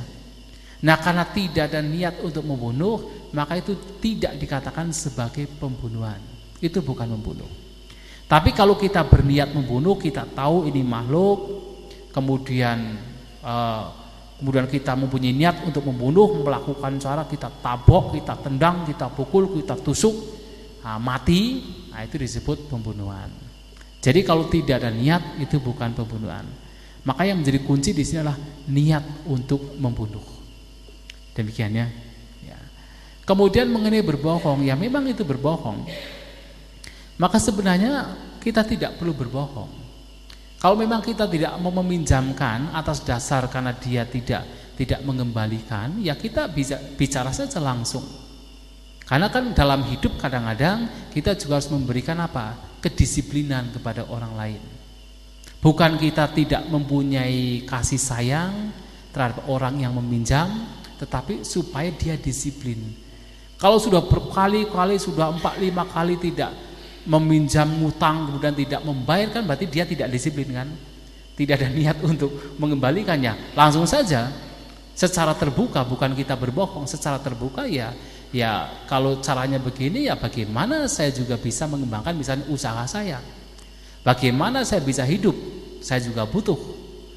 Nah karena tidak ada niat untuk membunuh, maka itu tidak dikatakan sebagai pembunuhan. Itu bukan membunuh. Tapi kalau kita berniat membunuh, kita tahu ini makhluk, kemudian uh, kemudian kita mempunyai niat untuk membunuh, melakukan cara kita tabok, kita tendang, kita pukul, kita tusuk, nah, mati, nah itu disebut pembunuhan. Jadi kalau tidak ada niat itu bukan pembunuhan. Maka yang menjadi kunci di sini adalah niat untuk membunuh. Demikian ya. ya. Kemudian mengenai berbohong, ya memang itu berbohong. Maka sebenarnya kita tidak perlu berbohong. Kalau memang kita tidak mau meminjamkan atas dasar karena dia tidak tidak mengembalikan, ya kita bisa bicara saja langsung. Karena kan dalam hidup kadang-kadang kita juga harus memberikan apa? kedisiplinan kepada orang lain. Bukan kita tidak mempunyai kasih sayang terhadap orang yang meminjam, tetapi supaya dia disiplin. Kalau sudah berkali-kali, sudah empat lima kali tidak meminjam ngutang kemudian tidak membayar kan berarti dia tidak disiplin kan? Tidak ada niat untuk mengembalikannya. Langsung saja secara terbuka bukan kita berbohong secara terbuka ya ya kalau caranya begini ya bagaimana saya juga bisa mengembangkan misalnya usaha saya? Bagaimana saya bisa hidup? Saya juga butuh.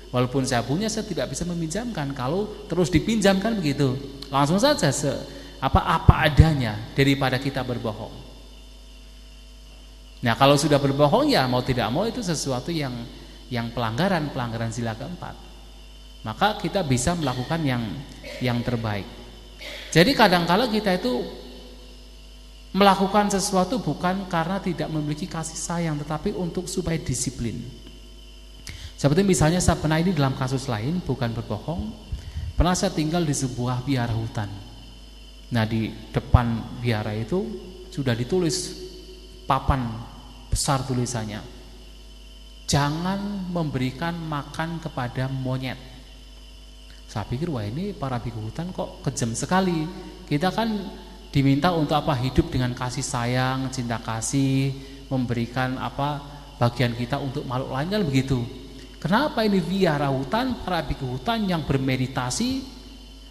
Walaupun saya punya saya tidak bisa meminjamkan. Kalau terus dipinjamkan begitu langsung saja se, apa apa adanya daripada kita berbohong Nah kalau sudah berbohong ya mau tidak mau itu sesuatu yang yang pelanggaran pelanggaran sila keempat. Maka kita bisa melakukan yang yang terbaik. Jadi kadangkala kita itu melakukan sesuatu bukan karena tidak memiliki kasih sayang tetapi untuk supaya disiplin. Seperti misalnya saya pernah ini dalam kasus lain bukan berbohong, pernah saya tinggal di sebuah biara hutan. Nah di depan biara itu sudah ditulis papan besar tulisannya. Jangan memberikan makan kepada monyet. Saya pikir wah ini para biku hutan kok kejam sekali. Kita kan diminta untuk apa hidup dengan kasih sayang, cinta kasih, memberikan apa bagian kita untuk makhluk lain kan begitu. Kenapa ini biara hutan, para biku hutan yang bermeditasi,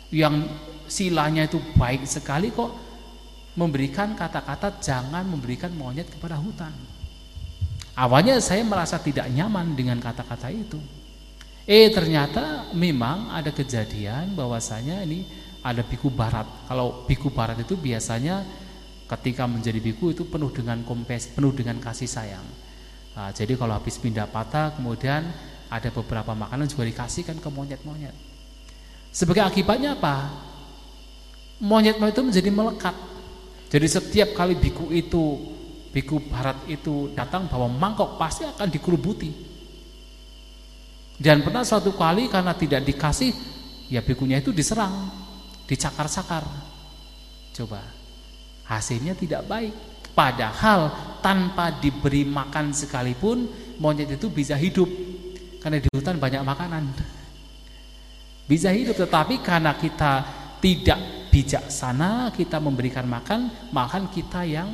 yang silanya itu baik sekali kok memberikan kata-kata jangan memberikan monyet kepada hutan. Awalnya saya merasa tidak nyaman dengan kata-kata itu. Eh ternyata memang ada kejadian bahwasanya ini ada biku barat. Kalau biku barat itu biasanya ketika menjadi biku itu penuh dengan kompes, penuh dengan kasih sayang. Nah, jadi kalau habis pindah patah kemudian ada beberapa makanan juga dikasihkan ke monyet-monyet. Sebagai akibatnya apa? Monyet-monyet itu menjadi melekat. Jadi setiap kali biku itu, biku barat itu datang bawa mangkok pasti akan dikerubuti. Dan pernah suatu kali karena tidak dikasih, ya bikunya itu diserang, dicakar-cakar. Coba, hasilnya tidak baik. Padahal tanpa diberi makan sekalipun, monyet itu bisa hidup. Karena di hutan banyak makanan. Bisa hidup, tetapi karena kita tidak bijaksana, kita memberikan makan, makan kita yang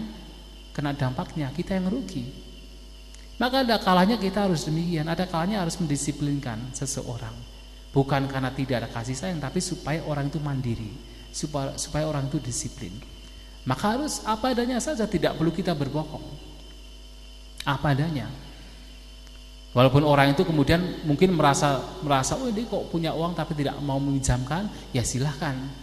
kena dampaknya, kita yang rugi. Maka ada kalanya kita harus demikian, ada kalanya harus mendisiplinkan seseorang. Bukan karena tidak ada kasih sayang, tapi supaya orang itu mandiri, supaya, supaya orang itu disiplin. Maka harus apa adanya saja, tidak perlu kita berbohong. Apa adanya. Walaupun orang itu kemudian mungkin merasa merasa oh ini kok punya uang tapi tidak mau meminjamkan, ya silahkan.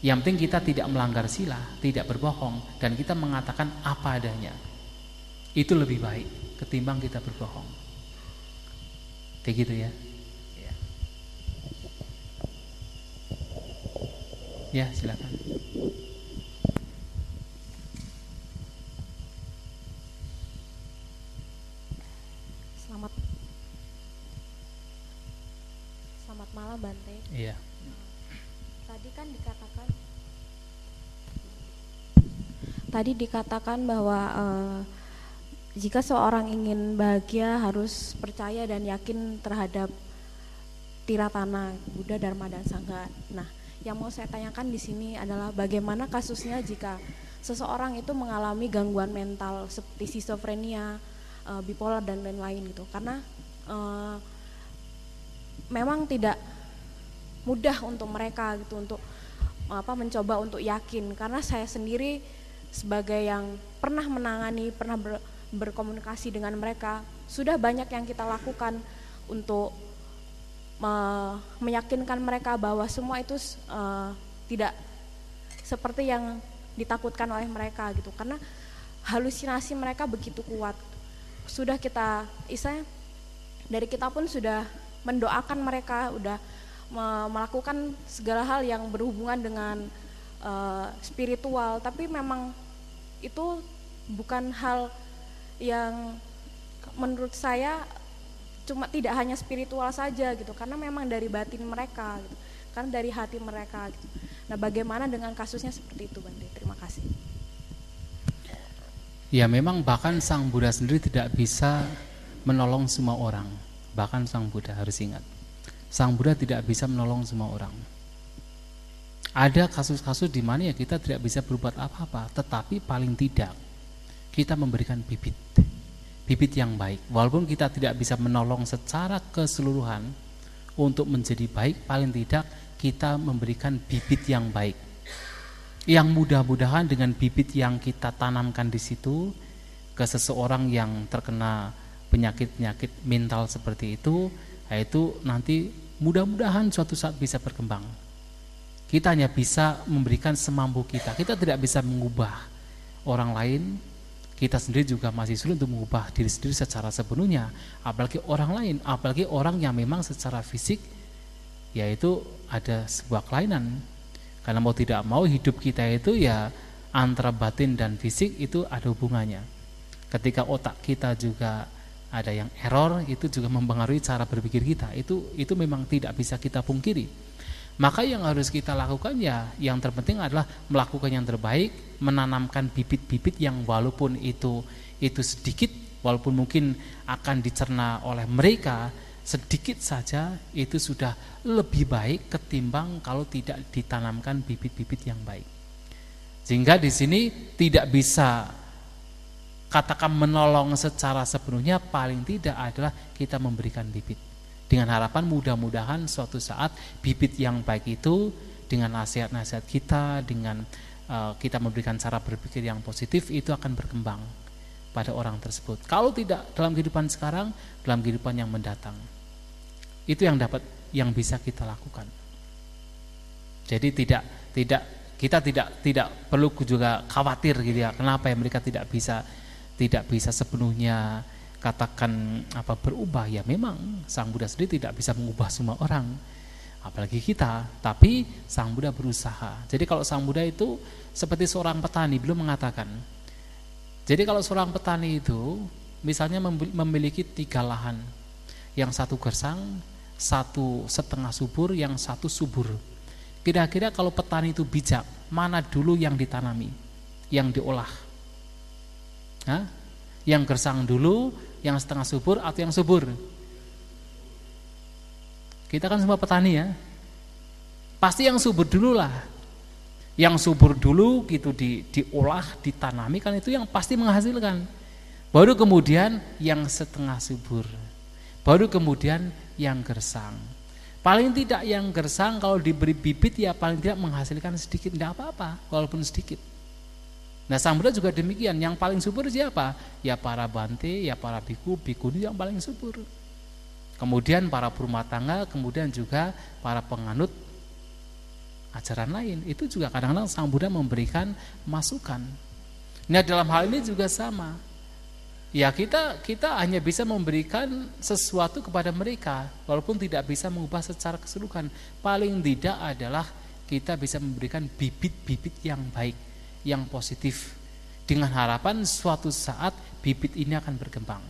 Yang penting kita tidak melanggar sila, tidak berbohong dan kita mengatakan apa adanya. Itu lebih baik ketimbang kita berbohong. Kayak gitu ya. Ya, silakan. Selamat Selamat malam Bante. Iya. Tadi kan dikatakan Tadi dikatakan bahwa uh, jika seorang ingin bahagia harus percaya dan yakin terhadap Tiratana, Buddha, Dharma dan Sangha. Nah, yang mau saya tanyakan di sini adalah bagaimana kasusnya jika seseorang itu mengalami gangguan mental seperti skizofrenia, uh, bipolar dan lain-lain gitu. Karena uh, memang tidak mudah untuk mereka gitu untuk apa mencoba untuk yakin karena saya sendiri sebagai yang pernah menangani, pernah ber, berkomunikasi dengan mereka. Sudah banyak yang kita lakukan untuk me meyakinkan mereka bahwa semua itu uh, tidak seperti yang ditakutkan oleh mereka gitu. Karena halusinasi mereka begitu kuat. Sudah kita istilahnya dari kita pun sudah mendoakan mereka, udah me melakukan segala hal yang berhubungan dengan uh, spiritual, tapi memang itu bukan hal yang menurut saya cuma tidak hanya spiritual saja gitu karena memang dari batin mereka gitu karena dari hati mereka gitu. nah bagaimana dengan kasusnya seperti itu Bante? Terima kasih. Ya memang bahkan sang Buddha sendiri tidak bisa menolong semua orang. Bahkan sang Buddha harus ingat. Sang Buddha tidak bisa menolong semua orang ada kasus-kasus di mana ya kita tidak bisa berbuat apa-apa tetapi paling tidak kita memberikan bibit. Bibit yang baik. Walaupun kita tidak bisa menolong secara keseluruhan untuk menjadi baik paling tidak kita memberikan bibit yang baik. Yang mudah-mudahan dengan bibit yang kita tanamkan di situ ke seseorang yang terkena penyakit-penyakit mental seperti itu yaitu nanti mudah-mudahan suatu saat bisa berkembang kita hanya bisa memberikan semampu kita. Kita tidak bisa mengubah orang lain. Kita sendiri juga masih sulit untuk mengubah diri sendiri secara sepenuhnya. Apalagi orang lain. Apalagi orang yang memang secara fisik yaitu ada sebuah kelainan. Karena mau tidak mau hidup kita itu ya antara batin dan fisik itu ada hubungannya. Ketika otak kita juga ada yang error itu juga mempengaruhi cara berpikir kita. Itu itu memang tidak bisa kita pungkiri maka yang harus kita lakukan ya yang terpenting adalah melakukan yang terbaik, menanamkan bibit-bibit yang walaupun itu itu sedikit, walaupun mungkin akan dicerna oleh mereka sedikit saja itu sudah lebih baik ketimbang kalau tidak ditanamkan bibit-bibit yang baik. Sehingga di sini tidak bisa katakan menolong secara sepenuhnya paling tidak adalah kita memberikan bibit dengan harapan mudah-mudahan suatu saat bibit yang baik itu dengan nasihat-nasihat kita dengan uh, kita memberikan cara berpikir yang positif itu akan berkembang pada orang tersebut kalau tidak dalam kehidupan sekarang dalam kehidupan yang mendatang Itu yang dapat yang bisa kita lakukan. Jadi tidak tidak kita tidak tidak perlu juga khawatir gitu ya. Kenapa ya mereka tidak bisa tidak bisa sepenuhnya katakan apa berubah ya memang Sang Buddha sendiri tidak bisa mengubah semua orang apalagi kita. Tapi Sang Buddha berusaha. Jadi kalau Sang Buddha itu seperti seorang petani belum mengatakan. Jadi kalau seorang petani itu misalnya memiliki tiga lahan. Yang satu gersang satu setengah subur yang satu subur. Kira-kira kalau petani itu bijak mana dulu yang ditanami? Yang diolah. Hah? yang gersang dulu yang setengah subur atau yang subur? Kita kan semua petani ya. Pasti yang subur dulu lah. Yang subur dulu gitu di, diolah, ditanami kan itu yang pasti menghasilkan. Baru kemudian yang setengah subur. Baru kemudian yang gersang. Paling tidak yang gersang kalau diberi bibit ya paling tidak menghasilkan sedikit, tidak apa-apa walaupun sedikit. Nah Sang Buddha juga demikian, yang paling subur siapa? Ya para bante, ya para biku, bikuni yang paling subur. Kemudian para rumah tangga, kemudian juga para penganut ajaran lain. Itu juga kadang-kadang Sang Buddha memberikan masukan. Nah dalam hal ini juga sama. Ya kita kita hanya bisa memberikan sesuatu kepada mereka walaupun tidak bisa mengubah secara keseluruhan. Paling tidak adalah kita bisa memberikan bibit-bibit yang baik yang positif dengan harapan suatu saat bibit ini akan berkembang.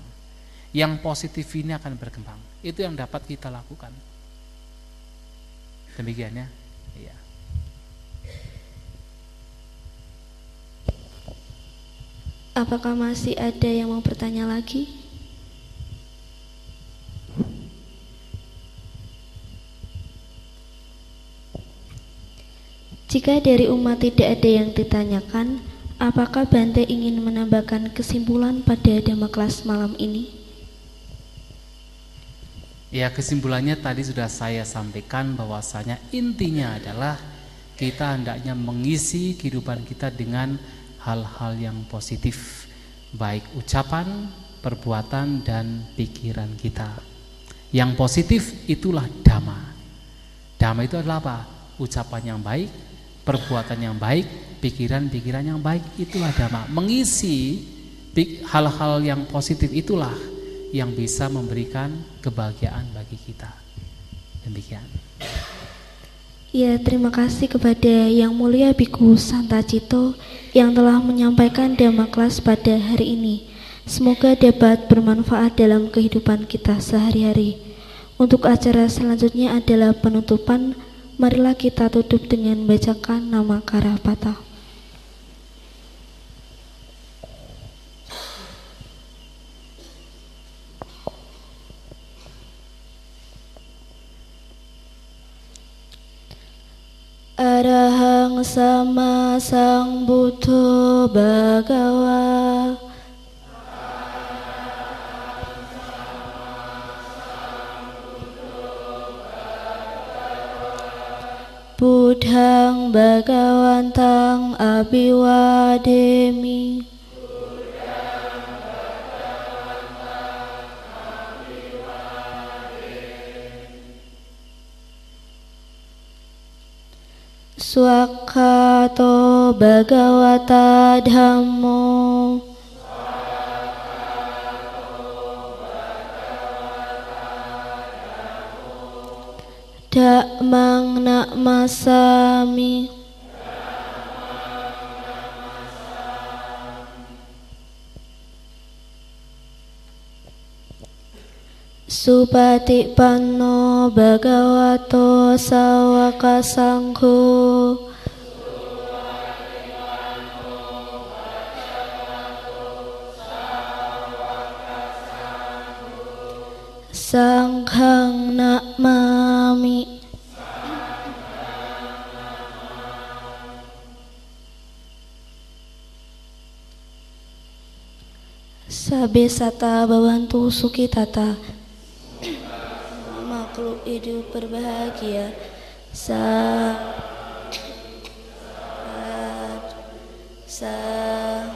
Yang positif ini akan berkembang. Itu yang dapat kita lakukan. Demikian ya. Iya. Apakah masih ada yang mau bertanya lagi? Jika dari umat tidak ada yang ditanyakan, apakah Bante ingin menambahkan kesimpulan pada Dhamma kelas malam ini? Ya kesimpulannya tadi sudah saya sampaikan bahwasanya intinya adalah kita hendaknya mengisi kehidupan kita dengan hal-hal yang positif baik ucapan, perbuatan dan pikiran kita. Yang positif itulah dhamma. Dhamma itu adalah apa? Ucapan yang baik, perbuatan yang baik, pikiran-pikiran yang baik itulah dhamma. Mengisi hal-hal yang positif itulah yang bisa memberikan kebahagiaan bagi kita. Demikian. Ya, terima kasih kepada Yang Mulia Biku Santa Cito yang telah menyampaikan Dhamma kelas pada hari ini. Semoga dapat bermanfaat dalam kehidupan kita sehari-hari. Untuk acara selanjutnya adalah penutupan Marilah kita tutup dengan bacakan nama Karapata. Arahang sama sang buddha bagawa Buddhang Bhagawantang Abhiwademi. Swakato Bhagawata Dhammo Dakmang nak masami. Supati panno bhagavato sawaka sangho Sanghang mami. Sabe sata bawantu sukitata Makhluk hidup berbahagia. Sa Sa